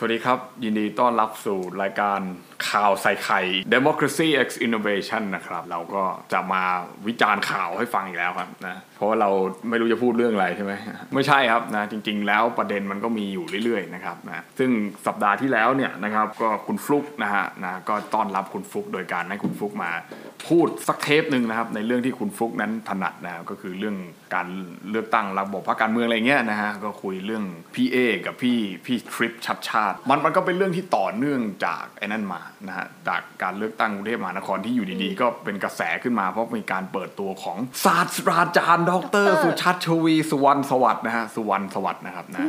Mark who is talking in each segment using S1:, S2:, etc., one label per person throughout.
S1: สวัสดีครับ ยินดีต้อนรับสู่รายการข่าวใส่ไข่ Democracy X Innovation นะครับ เราก็จะมาวิจารณ์ข่าวให้ฟังอีกแล้วครับนะ เพราะว่าเราไม่รู้จะพูดเรื่องอะไรใช่ไหมไม่ใช่ครับนะจริง ๆ แล้วประเด็นมันก็มีอยู่เรื่อยๆนะครับนะซึ่งสัปดาห์ที่แล้วเนี่ยนะครับก็คุณฟลุกนะฮะนะก็ต้อนรับคุณฟลุกโดยการให้คุณฟลุกมาพูดสักเทปหนึ่งนะครับในเรื่องที่คุณฟลุกนั้นถนัดนะครับก็คือเรื่องการเลือกตั้งระบบพรรคการเมืองอะไรเงี้ยนะฮะก็คุยเรื่องพี่เอกับพี่พี่ทริปชัชชาติ มันมันก็เป็นเรื่องที่ต่อเนื่องจากไอ้นั่นมานะฮะจากการเลือกตั้งกรุงเทพมหานครที่อยู่ดีๆ ก็เป็นกระแสขึ้นมาเพราะมีการเปิดตัวของศาสตราจารย์ดรสุชัชวีร์สุวรรณสวัสดิ์นะฮะสุวรรณสวัสดิ์นะครับนะ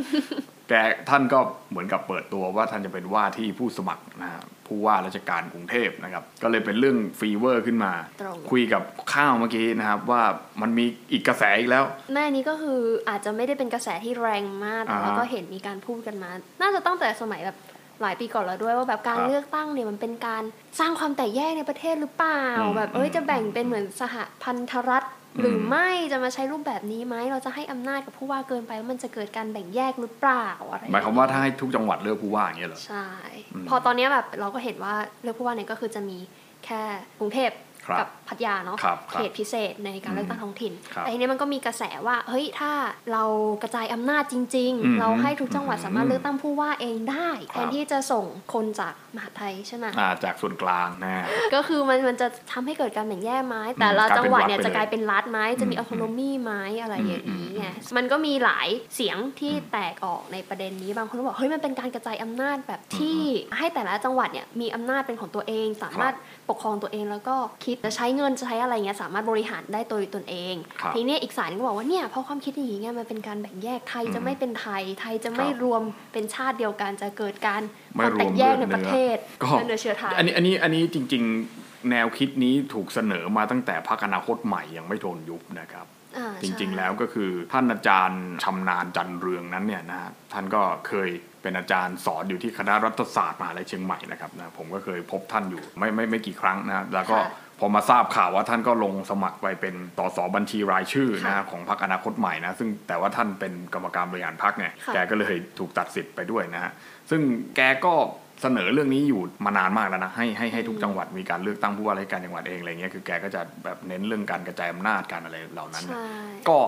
S1: แกท่านก็เหมือนกับเปิดตัวว่าท่านจะเป็นว่าที่ผู้สมัครนะฮะผู้ว่าราชการกรุงเทพนะครับ ก็เลยเป็นเรื่อง fever ขึ้นมา
S2: ตรง
S1: คุยกับข้าวเมื่อกี้นะครับว่ามันมีอีกกระแสอีกแล้ว
S2: แม่นี้ก็คืออาจจะไม่ได้เป็นกระแสที่แรงมากแต่ว่า
S1: อ่าฮะ
S2: ก็เห็นมีการพูดกันมา น่าจะตั้งแต่สมัยแบบหลายปีก่อนแล้วด้วยว่าแบบการ
S1: ครับ
S2: เลือกตั้งเนี่ยมันเป็นการสร้างความแตกแยกในประเทศหรือเปล่า
S1: อืม
S2: แบบเอ้ย
S1: อืม
S2: จะแบ่งเป็นเหมือนสหพันธรัฐ หรืออ
S1: ม
S2: ไม่จะมาใช้รูปแบบนี้ไหมเราจะให้อำนาจกับผู้ว่าเกินไปแล้วมันจะเกิดการแบ่งแยกหรือเปล่าอะไร
S1: หมายความว่าถ้าให้ทุกจังหวัดเลือกผู้ว่าอย่างเงี้ยเหรอ
S2: ใช่
S1: อืม
S2: พอตอนเนี้ยแบบเราก็เห็นว่าเลือกผู้ว่าเนี่ยก็คือจะมีแค่กรุงเทพ
S1: ครับ
S2: กับพัทยาเนาะ
S1: ครับค
S2: เข
S1: รับ
S2: ตพิเศษในการเลือกตั้งท้องถิ่น
S1: ครับ
S2: แต่ทีนี้มันก็มีกระแสว่าเฮ้ยถ้าเรากระจายอำนาจจริง
S1: อืม
S2: ๆเราให้ทุกจังหวัด
S1: อืม
S2: สามารถเลือกตั้งผู้ว่าเองได้
S1: ครับ
S2: แทนที่จะส่งคนจากมหาดไทยใช่ไหม
S1: อ่าจากส่วนกลางนะ
S2: ก็คือมันมันจะทำให้เกิดการแบ่งแยกไหมแต่ละ
S1: กลายเป็น
S2: จังหวัดเนี่ย
S1: รัฐไปเลย
S2: จะกลายเป็นรัฐไหมจะมี
S1: อื
S2: อ
S1: ม
S2: อโ o โนมีไหมอะไรอย่าง
S1: อืม
S2: นี้
S1: อืม
S2: ไงมันก็มีหลายเสียงที่แตกออกในประเด็นนี้บางคนก็บอกเฮ้ยมันเป็นการกระจายอำนาจแบบที่ให้แต่ละจังหวัดเนี่ยมีอำนาจเป็นของตัวเอง สามารถปกครองตัวเองแล้วก็คิดจะใช้เงินจะใช้อะไรเงี้ยสามารถบริหารได้โดยตนเอง
S1: ครับ
S2: ทีเนี้ยอีกสายหนึงก็บอกว่าเนี่ยเพราะความคิดอย่างนี้ไงมันเป็นการแบ่งแยกไทย
S1: อืม
S2: จะไม่เป็นไทยไทยจะไม่
S1: ครับ
S2: รวมเป็นชาติเดียวกันจะเกิดการค
S1: ไม่
S2: วาม
S1: รวม
S2: แตกแยกใน
S1: เลือด
S2: ประเทศ
S1: ก็
S2: เนื้อเชื้อไทย
S1: อันนี้อันนี้อันนี้จริง ๆ แนวคิดนี้ถูกเสนอมาตั้งแต่พรรคอนาคตใหม่ยังไม่โดนยุบนะครับ
S2: อ่า
S1: จริง
S2: ใช่
S1: ๆแล้วก็คือท่านอาจารย์ชำนาญจันเรืองนั้นเนี่ยนะฮะท่านก็เคยเป็นอาจารย์สอนอยู่ที่คณะรัฐศาสตร์มหาลัยเชียงใหม่นะครับนะผมก็เคยพบท่านอยู่ไม่ไม่ไม่กี่ครั้งนะฮะแล้วก็
S2: ค่ะ
S1: พอมาทราบข่าวว่าท่านก็ลงสมัครไปเป็นต่อสอบัญชีรายชื่อนะฮะ
S2: ค่ะ
S1: ของพรรคอนาคตใหม่นะซึ่งแต่ว่าท่านเป็นกรรมการบริหารพรรคไง
S2: ค่ะ
S1: แกก็เลยถูกตัดสิทธิ์ไปด้วยนะฮะซึ่งแกก็เสนอเรื่องนี้อยู่มานานมากแล้วนะให้ให้ให้ทุกจังหวัดมีการเลือกตั้งผู้ว่าราชการจังหวัดเองอะไรเงี้ยคือแกก็จะแบบเน้นเรื่องการกระจายอำนาจการอะไรเหล่านั้นนะ
S2: ใช่
S1: ก็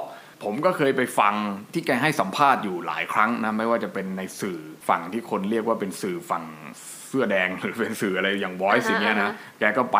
S1: ผมก็เคยไปฟังที่แกให้สัมภาษณ์อยู่หลายครั้งนะไม่ว่าจะเป็นในสื่อฝั่งที่คนเรียกว่าเป็นสื่อฝั่งเสื้อแดงหรือเป็นสื่ออะไรอย่าง voice อย่างเงี้ยนะแกก็ไป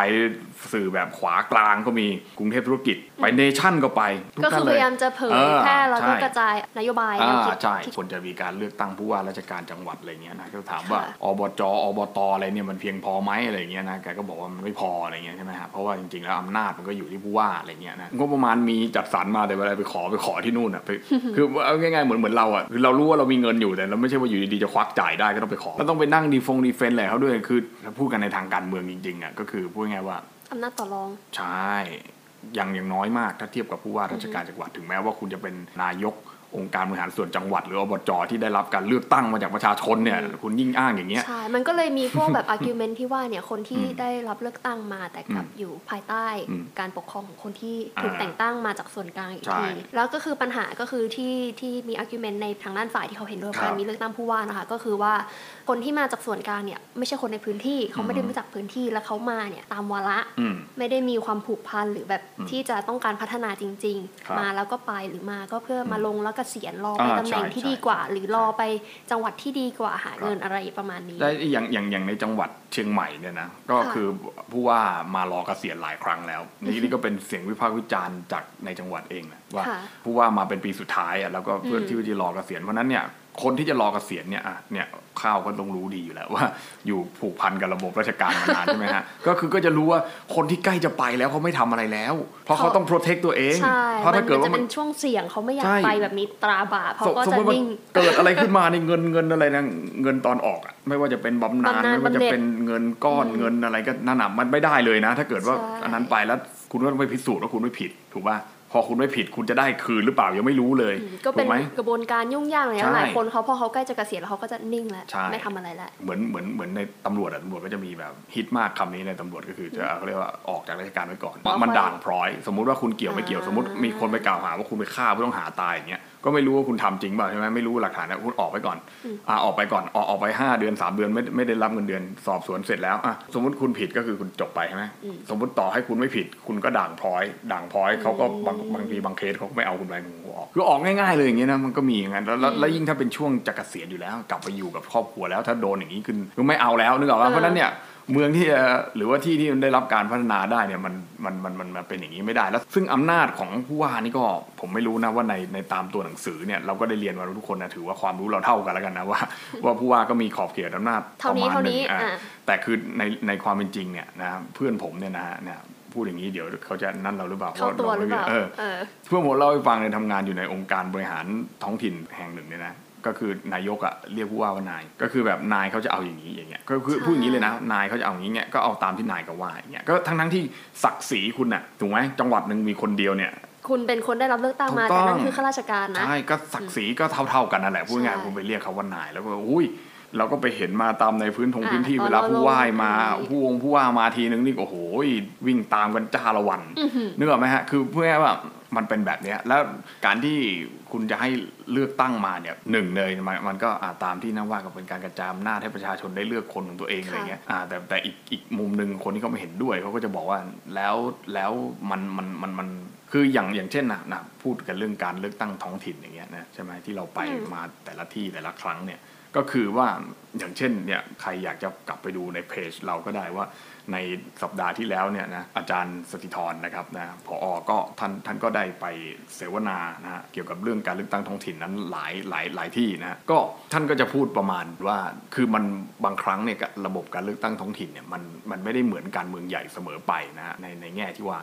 S1: สื่อแบบขวากลางก็มีกรุงเทพธุรกิจไปเนชั่นก็ไปทุก
S2: ก็
S1: ท่า
S2: คื
S1: น
S2: อ
S1: เล
S2: พ
S1: ย
S2: ยายามจะเผย
S1: เออ
S2: แพร่แล้วก็
S1: ใช่
S2: กระจายนโยบายแน
S1: อ่าว
S2: คิด
S1: ใช่
S2: ที่
S1: คนจะมีการเลือกตั้งผู้ว่าราชการจังหวัดอะไรเงี้ยนะก็ถามว่า
S2: ค่ะ
S1: อบจอบตอะไรเนี่ยมันเพียงพอไหมอะไรเงี้ยนะแกก็บอกว่ามันไม่พออะไรเงี้ยใช่ไหมฮะเพราะว่าจริงๆแล้วอำนาจมันก็อยู่ที่ผู้ว่าอะไรเงี้ยนะงบประมาณมีจัดสรรมาแต่เวลาไปขอไปขอที่นู่นอะไปคือเอาง่ายๆเหมือนเหมือนเราอะคือเรารู้ว่าเรามีเงินอยู่แต่เราไม่ใช่ว่าอยู่ดีๆจะควักจ่ายได้ก็ต้องไปขอก็ต้องไปนั่งดีฟงดีเฟนอะไรเขาด้วยคือถ้าพูดกันในทางการเมืองจริงๆอะก็คือพูดง่ายๆว่า
S2: อำนาจต่อรอง
S1: ใช่ยังยังน้อยมากถ้าเทียบกับผู้ว่าราชการจังหวัดถึงแม้ว่าคุณจะเป็นนายก องค์การบริหารส่วนจังหวัด หรืออบจที่ได้รับการเลือกตั้งมาจากประชาชนเนี่ยคุณยิ่งอ้างอย่างเงี้ย
S2: ใช่ มันก็เลยมีพวกแบบ argument ที่ว่าเนี่ยคนที่
S1: อืม
S2: ได้รับเลือกตั้งมาแต่กลับ
S1: อืม
S2: อยู่ภายใต้
S1: อืม
S2: การปกครองของคนที่ถูก
S1: อ่า
S2: แต่งตั้งมาจากส่วนกลางอีก
S1: ใช่
S2: ทีแล้วก็คือปัญหาก็คือที่ที่มี argument ในทางด้านฝ่ายที่เขาเห็นด้วย
S1: ครับ
S2: การมีเลือกตั้งผู้ว่านะคะก็คือว่าคนที่มาจากส่วนกลางเนี่ยไม่ใช่คนในพื้นที่เขาไม่ได้
S1: อืม
S2: รู้จักพื้นที่แล้วเขามาเนี่ยตามวาระ
S1: อืม
S2: ไม่ได้มีความผูกพันหรือแบบ
S1: อืม
S2: ที่จะต้องการพัฒนาจริง
S1: ครับ
S2: ๆมาแล้วก็ไปหรือมาก็เพื่อมาลงแล้วกเกษียณรอไป
S1: อ่า
S2: ตำแหน่ง
S1: ใช่
S2: ที่
S1: ใช่
S2: ดีกว่า
S1: ใช่
S2: หรือรอไปจังหวัดที่ดีกว่าหา
S1: ครับ
S2: เงินอะไรประมาณนี้
S1: ได้อย่างอย่างอย่างในจังหวัดเชียงใหม่เนี่ยนะก็
S2: ค่ะ
S1: คือผู้ว่ามารอเกษียณหลายครั้งแล้ว นี่นี่ก็เป็นเสียงวิพากษ์วิจารณ์จากในจังหวัดเองนะว่า
S2: ค่ะ
S1: ผู้ว่ามาเป็นปีสุดท้ายอะแล้วก็เพื่อ
S2: อืม
S1: ที่จะรอเกษียณเพราะฉะนั้นเนี่ย คนที่จะรอเกษียณเนี่ยอะเนี่ยข้าวก็ต้องรู้ดีอยู่แล้วว่า อยู่ผูกพันกับระบบราชการมานานใช่ไหมฮะ ก็คือก็จะรู้ว่าคนที่ใกล้จะไปแล้วเขาไม่ทำอะไรแล้ว เพราะเขาต้อง protect ตัวเอง
S2: ใช่
S1: เพราะถ้าเกิดว่า
S2: จะ
S1: มั
S2: เป็นนช่วงเสี่ยงเขาไม่อยา
S1: ใช่
S2: กไปแบบนี้ตราบาปเขา
S1: สม
S2: ก็
S1: สม
S2: จะ
S1: มติว่า
S2: นิ่ง
S1: เกิดอะไรขึ้นมาในเงินเงินอะไรนะเงินตอนออกอะไม่ว่าจะเป็นบำนาญ
S2: บำนาญ
S1: ไม่ว่าจะ
S2: บำเหน็จ
S1: เป็นเงินก้อน
S2: อืม
S1: เงินอะไรก็นั่นน่ะมันไม่ได้เลยนะ ถ้าเกิดว่า
S2: ใช่
S1: อันนั้นไปแล้วคุณก็ต้องไปพิสูจน์ว่าคุณไม่ผิดถูกป่ะ พอคุณไม่ผิดคุณจะได้คืนหรือเปล่ายังไม่รู้เลย
S2: อืมก็เป็น
S1: ถูกไหม
S2: กระบวนการยุ่งยากเลย
S1: ใช่
S2: นะหลายคนเขาพอเขาใกล้จะเกษียณแล้วเขาก็จะนิ่งแล้ว
S1: ใช่
S2: ไม่ทำอะไรแล้ว
S1: เหมือนเหมือนเหมือนในตำรวจอะตำรวจก็จะมีแบบฮิตมากคำนี้ในตำรวจก็คือจะเขาเรียกว่าออกจากราชการไว้ก่อน
S2: อ๋อ
S1: มัน
S2: ค่อย
S1: ด่างพร้อย สมมุติว่าคุณเกี่ยวไม่เกี่ยว
S2: อ่า
S1: สมมติมีคนไปกล่าวหาว่าคุณไปฆ่าผู้ต้องหาตายอย่างเงี้ย ก็ไม่รู้ว่าคุณทำจริงเปล่าใช่ไหมไม่รู้หลักฐานนะคุณออกไปก่อนอ่าออกไปก่อนออกออกไปห้าเดือนสามเดือนไม่ไม่ได้รับเงินเดือนสอบสวนเสร็จแล้วอะสมมติคุณผิดก็คือคุณจบไปใช่ไหมสมมติต่อให้คุณไม่ผิด คุณก็ด่างพร้อย ด่างพร้อยเขาก็บางบางทีบางเคสเขาก็ไม่เอาคุณไปมึงออกคือออกง่ายๆเลยอย่างเงี้ยนะมันก็มีอย่างนั้นแล้วแล้วแล้วยิ่งถ้าเป็นช่วงจะเกษียณอยู่แล้ว กลับไปอยู่กับครอบครัวแล้วถ้าโดนอย่างนี้ขึ้นก็ไม่เอาแล้วนึกออกป่ะเพราะฉะนั้นเนี่ย เมืองที่จะหรือว่าที่ที่มันได้รับการพัฒนาได้เนี่ยมันมันมันมันมันเป็นอย่างนี้ไม่ได้ แล้วซึ่งอำนาจของผู้ว่านี่ก็ผมไม่รู้นะว่าในในตามตัวหนังสือเนี่ยเราก็ได้เรียนมาทุกคนนะถือว่าความรู้เราเท่ากันแล้วกันนะว่า ว่าผู้ว่าก็มีขอบเขตอำนาจ
S2: เท่านี้
S1: ประมาณหนึ่ง
S2: เท่านี้
S1: อะ
S2: อะ
S1: แต่คือในในความเป็นจริงเนี่ยนะเพื่อนผมเนี่ยนะฮะเนี่ยพูดอย่างนี้เดี๋ยวเขาจะนั่นเราหรือเปล่า
S2: เข้าตัวหรือเปล่า
S1: เออ
S2: เออ
S1: เพื่อนผมเล่าให้ฟังในยทำงานอยู่ในองค์การบริหารท้องถิ่นแห่งหนึ่งเนี่ยนะ ก็คือนายกอะเรียกผู้ว่าว่านาย ก็คือแบบนายเขาจะเอาอย่างนี้อย่างเงี้ยก็คือ
S2: ใช่
S1: พูดอย่างนี้เลยนะนายเขาจะเอาอย่างนี้เงี้ยก็เอาตามที่นายเขาว่าอย่างเงี้ยก็ทั้งทั้งๆที่ศักดิ์ศรีคุณอะถูกไหมจังหวัดหนึ่งมีคนเดียวเนี่ย
S2: คุณเป็นคนได้รับเลือกตั้งมา
S1: ถูกต้
S2: แต่
S1: อง
S2: นั่นคือข้าราชการนะ
S1: ใช่ก็ศักดิ์ศรีก็เท่า ๆกันนั่นแหละพูดง่าย
S2: ใช่
S1: ๆคุณไปเรียกเขาว่านายแล้วก็อุ้ยเราก็ไปเห็นมาตามในพื้นทง
S2: อ่า
S1: พื้นที่
S2: ตอน
S1: เวลา
S2: เรา
S1: ผู้ว่ามา
S2: ลง
S1: ผู้วงผู้ว่ามาทีนึงนี่โอ้โหวิ่งตามกันจ้าละวัน
S2: อื้อหือ
S1: นึกออกไหมฮะคือเพื่อให้ว่า มันเป็นแบบเนี้ยแล้วการที่คุณจะให้เลือกตั้งมาเนี่ยหนึ่งเลยมันมันก็อ่าตามที่นักว่าก็เป็นการกระจายอำนาจให้ประชาชนได้เลือกคนของตัวเองอะไรเงี้ยอ่าแต่แต่อีกอีกมุมหนึ่งคนที่เขาไม่เห็นด้วยเขาก็จะบอกว่าแล้วแล้วมันมันมันมันคืออย่างอย่างเช่นนะนะพูดกันเรื่องการเลือกตั้งท้องถิ่นอย่างเงี้ยนะใช่ไหมที่เราไป
S2: อืม
S1: มาแต่ละที่แต่ละครั้งเนี่ย ก็คือว่าอย่างเช่นเนี่ยใครอยากจะกลับไปดูในเพจเราก็ได้ว่าในสัปดาห์ที่แล้วเนี่ยนะอาจารย์สติธรนะครับนะพออก็ท่านท่านก็ได้ไปเสวนานะเกี่ยวกับเรื่องการเลือกตั้งท้องถิ่นนั้นหลายหลายหลายที่นะก็ท่านก็จะพูดประมาณว่าคือมันบางครั้งเนี่ยระบบการเลือกตั้งท้องถิ่นเนี่ยมันมันไม่ได้เหมือนการเมืองใหญ่เสมอไปนะในในแง่ที่ว่า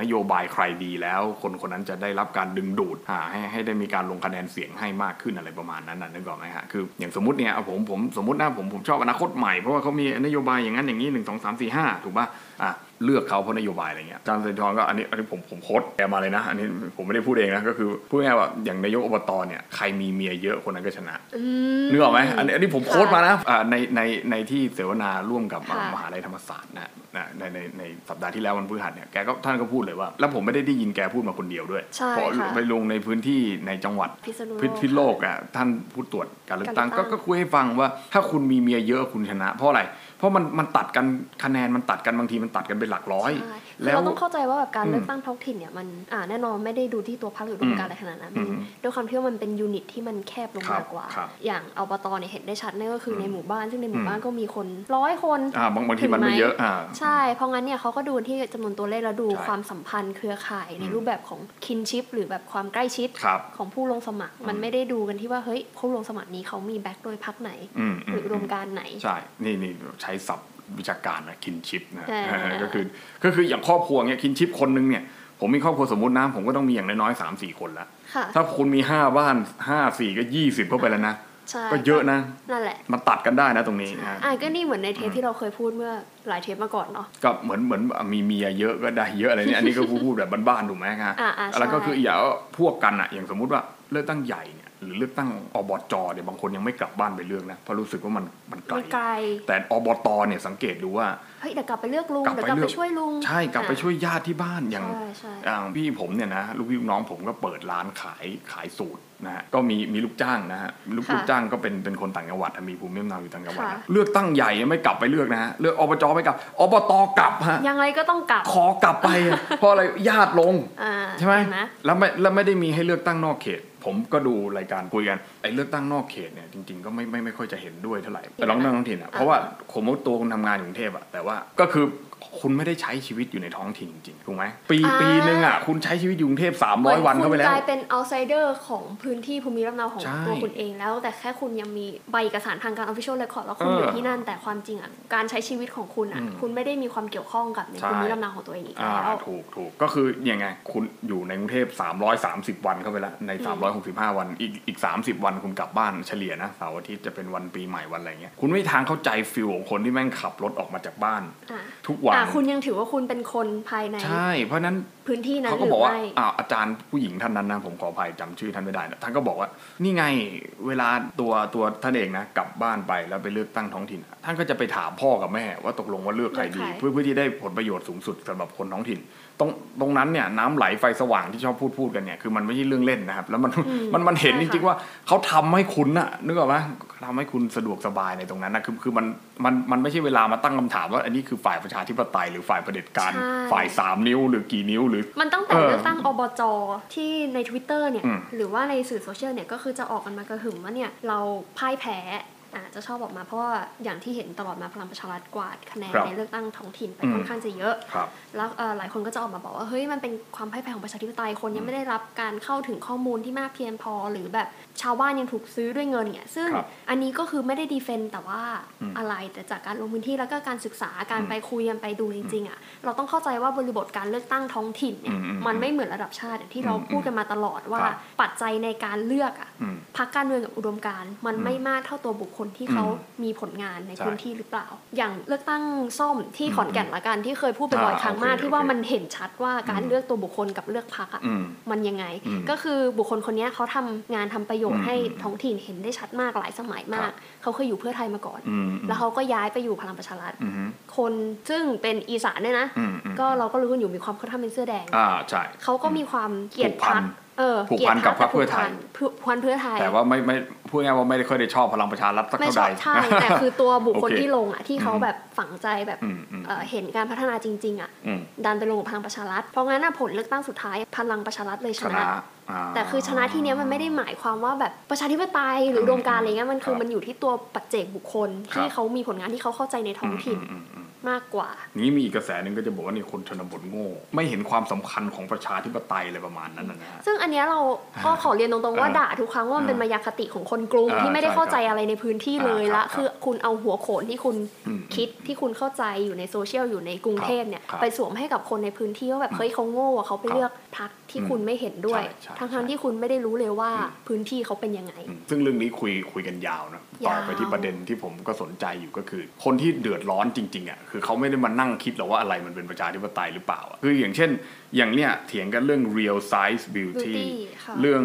S1: นโยบายใครดีแล้ว คนคนนั้นจะได้รับการดึงดูดอ่าให้ให้ได้มีการลงคะแนนเสียงให้มากขึ้นอะไรประมาณนั้นนะนึกออกไหมฮะคืออย่างสมมติเนี่ยเอาผมผมสมมตินะผมผมชอบอนาคตใหม่เพราะว่าเขามีนโยบายอย่างนั้นอย่างนี้หนึ่งสองสามสี่ห้าถูกป่ะอะเลือกเขาเพราะนโยบายอะไรเงี้ยอาจารย์เซนทรก็อันนี้อันนี้ผมผมโค้ดแกมาเลยนะ อันนี้ผมไม่ได้พูดเองนะก็คือพูดง่ายๆว่าอย่างนายกอบตเนี่ยใครมีเมียเยอะคนนั้นก็ชนะ
S2: อืม
S1: นึกออกไหมอันนี้อันนี้ผม
S2: ค่ะ
S1: quote มานะอ่าในในในที่เสวนาร่วมกับ
S2: ค่ะ
S1: มหาลัยธรรมศาสตร์นะนะในในในสัปดาห์ที่แล้ววันพฤหัสเนี่ยแกก็ท่านก็พูดเลยว่า แล้วผมไม่ได้ได้ยินแกพูดมาคนเดียวด้วย
S2: ใช่
S1: เพราะ
S2: ค่ะ
S1: ไปลงในพื้นที่ในจังหวัด
S2: พิษณุ
S1: พิษ
S2: โลก
S1: พิษโลกอะท่านผู้ตรวจการเลือกตั้ง
S2: การเลื
S1: ก็
S2: อกตั้ง
S1: ก็คุยให้ฟังว่าถ้าคุณมีเมียเยอะคุณชนะ เพราะอะไร เพราะมันมันตัดกันคะแนนมันตัดกันบางทีมันตัดกันเป็นหลักร้อย แล้ว
S2: เราต้องเข้าใจว่าแบบการ
S1: อืม
S2: เลือกตั้งท้องถิ่นเนี่ยมันอ่าแน่นอนไม่ได้ดูที่ตัวพรรคหรืออุดมการณ์อะไรขนาดนั้นมัน
S1: อืม
S2: ด้วยความที่ว่ามันเป็น unit ที่มันแคบลง
S1: ครั
S2: มา
S1: บ
S2: กว่า
S1: ครับ
S2: อย่างอบตเนี่ยเห็นได้ชัดนั่นก็คืออ
S1: ม
S2: ในหมู่บ้านซึ่งในหมู่
S1: อืม
S2: บ้านก็มีคนร้อยคน
S1: อ่าบางบางทีมันไม่
S2: ถึงไหม
S1: เยอะอ่า
S2: ใช่เพราะงั้นเนี่ยเขาก็ดูที่จำนวนตัวเลขแล้วดู
S1: ใช่
S2: ความสัมพันธ์เครือข่ายใน
S1: อืม
S2: รูปแบบของคินชิพหรือแบบความใกล้ชิด
S1: ครับ
S2: ของผู้ลงสมัคร มันไม่ได้ดูกันที่ว่าเฮ้ยผู้ลงสมัครนี้เขามีแบ็คโดยพรรคไหน
S1: อืม
S2: หรืออุดมการณ์ไหน
S1: ใช่นี่นี่ใช้ศัพท์ วิชาการนะคินชิปนะ
S2: ใช่
S1: เออก็คือก็คืออย่างครอบครัวเนี้ยคินชิปคนนึงเนี่ยผมมีครอบครัวสมมตินะผมก็ต้องมีอย่างน้อยๆสามสี่คนละ
S2: ค่ะ
S1: ถ้าคุณมีห้าบ้านห้าสี่ก็ยี่สิบเข้าไปแล้วนะ
S2: ใช่
S1: ก็เยอะนะ
S2: นั่นแหละ
S1: มันตัดกันได้นะตรงนี้นะ
S2: อ่าก็นี่เหมือนในเทปที่เราเคยพูดเมื่อหลายเทปมาก่อนเนาะ
S1: ก็เหมือนเหมือนมีเมียเยอะก็ได้เยอะอะไรเนี่ยอันนี้ก็พูดแบบบ้านๆถูกไหมฮะ
S2: อ่าอ่าใช่
S1: แล้วก็คืออย่าพวกกันอะอย่างสมมุติว่าเลือกตั้งใหญ่เนี่ย หรือเลือกตั้งอบจเนี่ยบางคนยังไม่กลับบ้านไปเลือกนะเพราะรู้สึกว่ามันมันไกล
S2: มันไกล
S1: แต่อบตเนี่ยสังเกตดูว่า
S2: เฮ้ยเดี๋ยวกลับไปเลือกลุง
S1: กลับ
S2: เดี๋ยว
S1: ไป
S2: กลับ
S1: เลื
S2: ไป
S1: อก
S2: ช่วยลุง
S1: ใช่กลับไป
S2: อะ
S1: ช่วยญาติที่บ้านอย่าง
S2: ใช่ใช่
S1: อย่างพี่ผมเนี่ยนะลูกพี่ลูกน้องผมก็เปิดร้านขายขายสูตรนะฮะก็มีมีลูกจ้างนะฮะลูก
S2: ค่ะ
S1: ลูกจ้างก็เป็นเป็นคนต่างจังหวัดมีภูมิลำเนาอยู่ต่างจังหวัด
S2: ค่ะ
S1: เลือกตั้งใหญ่ไม่กลับไปเลือกนะฮะเลือกอบจไม่กลับอบตกลับฮะ
S2: ยังไงก็ต้องกลับ
S1: ขอกลับไปอะเพราะอะไรญาติลง
S2: อ่า
S1: ใช่ไหม
S2: เน
S1: แล้วไม่แล้วไม่ได้มีให้เลือกตั้งนอกเขต ผมก็ดูรายการคุยกันไอ้เลือกตั้งนอกเขตเนี่ยจริงๆก็ไม่ไม่ไม่ค่อยจะเห็นด้วยเท่าไหร่แต่ลองนั่งท้องถิ่นอะเพราะว่าผมว่าตัวคนทำงานอยู่กรุงเทพอะแต่ว่าก็คือ คุณไม่ได้ใช้ชีวิตอยู่ในท้องถิ่นจริงๆถูกไหมปี
S2: อ่า
S1: ปีหนึ่งอะคุณใช้ชีวิตอยู่กรุงเทพสามร้อยวันเข้าไปแล้
S2: คุณ
S1: ว
S2: กลายเป็น outsider ของพื้นที่ภูมิลำเนาของ
S1: ใช่
S2: ตัวคุณเองแล้ว แต่แค่คุณยังมีใบเอกสารทางการ official record แล้วคุณ
S1: เออ
S2: อ
S1: อยู่
S2: ที่นั่นแต่ความจริงอะการใช้ชีวิตของคุณอะ
S1: อืม
S2: คุณไม่ได้มีความเกี่ยวข้องกับใน
S1: ใช่
S2: ภูมิลำเนาของตัวเองอีก
S1: อ่า
S2: แล้ว
S1: ถูกถูกก็คือยังไงคุณอยู่ในกรุงเทพ330วันเข้าไปแล้วใน365วันอีกอีก30วันคุณกลับบ้านเฉลี่ยนะเสาร์อาทิตย์จะเป็นวันปีใหม่วันอะไรเงี้ยคุณไม่มีทางเข้าใจ feel ของคนที่แม่งขับรถออกมาจากบ้าน
S2: อะ
S1: ทุกวัน
S2: อะคุณยังถือว่าคุณเป็นคนภายใน
S1: ใช่ เพราะฉะนั้น
S2: พื้นที่นั้น
S1: เขา
S2: ห
S1: ก็
S2: รื
S1: บอก
S2: อ
S1: ว่า
S2: ไม่
S1: อ่าอาจารย์ผู้หญิงท่านนั้นนะผมขออภัยจำชื่อท่านไม่ได้นะท่านก็บอกว่า นี่ไงเวลาตัวตัวท่านเองนะกลับบ้านไปแล้วไปเลือกตั้งท้องถิ่นอะท่านก็จะไปถามพ่อกับแม่ว่าตกลงว่าเลือกใครดี เพื่อเพื่อที่ได้ผลประโยชน์สูงสุดสำหรับคนท้องถิ่นต รงตรงนั้นเนี่ยน้ำไหลไฟสว่างที่ชอบพูดพูดกันเนี่ยคือมันไม่ใช่เรื่องเล่นนะครับ แล้วมัน
S2: อืม
S1: มันมันเห็น
S2: ใช่
S1: จ
S2: ค่ะ
S1: ริงๆว่าเขาทำให้คุณน่ะนึกออกไหมทำให้คุณสะดวกสบายในตรงนั้นนะคือคือมันมันมันไม่ใช่เวลามาตั้งคำถามว่า อันนี้คือฝ่ายประชาธิปไตยหรือฝ่ายเผด็จการ
S2: ใช่
S1: ฝ่ายสามนิ้วหรือกี่นิ้วหรือ
S2: มันตั้งแต่
S1: เออ
S2: เลือกตั้งอบจที่ใน Twitter เนี่ย
S1: อืม
S2: หรือว่าในสื่อโซเชียลเนี่ยก็คือจะออกกันมากระหึ่มว่าเนี่ยเราพ่ายแพ้ อะจะชอบออกมาเพราะว่าอย่างที่เห็นตลอดมาพลังประชารัฐกวาดคะแนน
S1: ครับ
S2: ในเลือกตั้งท้องถิ่นไป
S1: อืม
S2: ค่อนข้างจะเยอะ
S1: ครับ
S2: แล้วเอ่อหลายคนก็จะออกมาบอกว่าเฮ้ยมันเป็นความพ่ายแพ้ของประชาธิปไตยคนยังไม่ได้รับการเข้าถึงข้อมูลที่มากเพียงพอหรือแบบชาวบ้านยังถูกซื้อด้วยเงินเนี่ยซึ่ง
S1: ครับ
S2: อันนี้ก็คือไม่ได้ดีเฟนต์แต่ว่า
S1: อืม
S2: อะไรแต่จากการลงพื้นที่แล้วก็การศึกษาการ
S1: อืม
S2: ไปคุยกันไปดูจริงๆอะเราต้องเข้าใจว่าบริบทการเลือกตั้งท้องถิ่นเนี่ย
S1: อืมอืม
S2: มันไม่เหมือนระดับชาติอย่างที่เรา
S1: อืม
S2: พูดกันมาตลอดว่า
S1: ครับ
S2: ปัจจัยในการเลือกอะ
S1: อืม
S2: พักการเมืองกับอุดมการณ์มัน
S1: อืม
S2: ไม่มากเท่าตัวบุคคลที่เขา
S1: อืม
S2: มีผลงานใน
S1: ใช่
S2: พื้นที่หรือเปล่า อย่างเลือกตั้งซ่อมที่
S1: อืม
S2: ขอนแก่นละกันที่เคยพูดไปบ่อย
S1: อ่า
S2: ครั้งมาก
S1: โอเค
S2: ที่ว่า
S1: โอเค
S2: มันเห็นชัดว่าการ
S1: อืม
S2: เลือกตัวบุคคลกับเลือกพักอะ
S1: อืม
S2: มันยังไง
S1: อืม
S2: ก็คือบุคคลคนเนี้ยเขาทำงานทำประโยช
S1: อื
S2: น์
S1: ม
S2: ให้
S1: อืม
S2: ท้องถิ่นเห็นได้ชัดมากหลายสมัยมาก
S1: ครับ
S2: เขาเคยอยู่เพื่อไทยมาก่อน
S1: อืม
S2: แล้วเขาก็ย้ายไปอยู่พลังประชารัฐ
S1: อืม
S2: คนซึ่งเป็นอีสานด้วยนะ
S1: อืมอืม
S2: ก็เราก็รู้กันอยู่มีความค่อนข้างเป็นเสื้อแดง
S1: อ่าใช่
S2: เขาก็มีความเกลียด
S1: ผูกพั
S2: พั
S1: น
S2: ก เออ
S1: ผูกพันกับพรรคเพื่อไทย
S2: ผูกพันเพื่อไทย
S1: แต่ว่าไม่ไม่พูดง่ายๆว่าไม่ได้ค่อยได้ชอบพลังประชารัฐสัก
S2: ไม่
S1: เท่า
S2: ช
S1: ใด
S2: อบใช่แต่คือตัวบุคคล
S1: โอเค
S2: ที่ลงอะที่เขา
S1: อืม
S2: แบบฝังใจแบบ
S1: อืมอืม
S2: เอ่อเห็นการพัฒนาจริง ๆ อะ
S1: อืม
S2: ดันไปลงกับพลังประชารัฐเพราะงั้นน่ะผลเลือกตั้งสุดท้ายพลังประชารัฐเลยช
S1: ช
S2: นะ
S1: นะอ่า
S2: แต่คือชนะที่เนี้ยมันไม่ได้หมายความว่าแบบประชาธิปไตยหรืออุดมการณ์อะไรเงี้ยมันคือ
S1: ครับ
S2: มันอยู่ที่ตัวปัจเจกบุคคล
S1: ครับ
S2: ที่เขามีผลงานที่เขาเข้าใจในท้องถิ่น
S1: อื มอืมอืม
S2: มากกว่า
S1: นี้มีอีกกระแสหนึ่งก็จะบอกว่านี่คนชนบทโง่ ไม่เห็นความสำคัญของประชาธิปไตยอะไรประมาณนั้นนะนะฮะ
S2: ซึ่งอันเนี้ยเราก็ขอเรียนตรงๆว่า
S1: อ่า
S2: ด่าทุกครั้งว่ามันเป็นมายาคติของคนกรุง
S1: อ่า
S2: ที่ไม่ได้เข้าใจอะไรในพื้นที่เลย
S1: อ่าครับ
S2: ละ คือคุณเอาหัวโขนที่คุณ
S1: อืม
S2: คิดที่คุณเข้าใจอยู่ในโซเชียลอยู่ในกรุงเทพเนี่ย
S1: ครับ
S2: ไปสวมให้กับคนในพื้นที่ว่าแบบเฮ้ยเขาโง่อะเขาไป
S1: ครับ
S2: เลือกพักที่คุณไม่เห็นด้วย
S1: ใช่ใช่
S2: ทั้ง
S1: ใช่
S2: ๆที่คุณไม่ได้รู้เลยว่าพื้นที่เขาเป็นยังไง
S1: อืมซึ่งเรื่องนี้คุยคุยกันยาวนะ ต่อยา
S2: ว
S1: ไปที่ประเด็นที่ผมก็สนใจอยู่ก็คือ คนที่เดือดร้อนจริงๆอะคือเขาไม่ได้มานั่งคิดหรอกว่าอะไรมันเป็นประชาธิปไตยหรือเปล่าอะคืออย่างเช่น อย่างเนี้ยเถียงกันเรื่อง real size beauty
S2: Beauty ค่ะ
S1: เรื่อง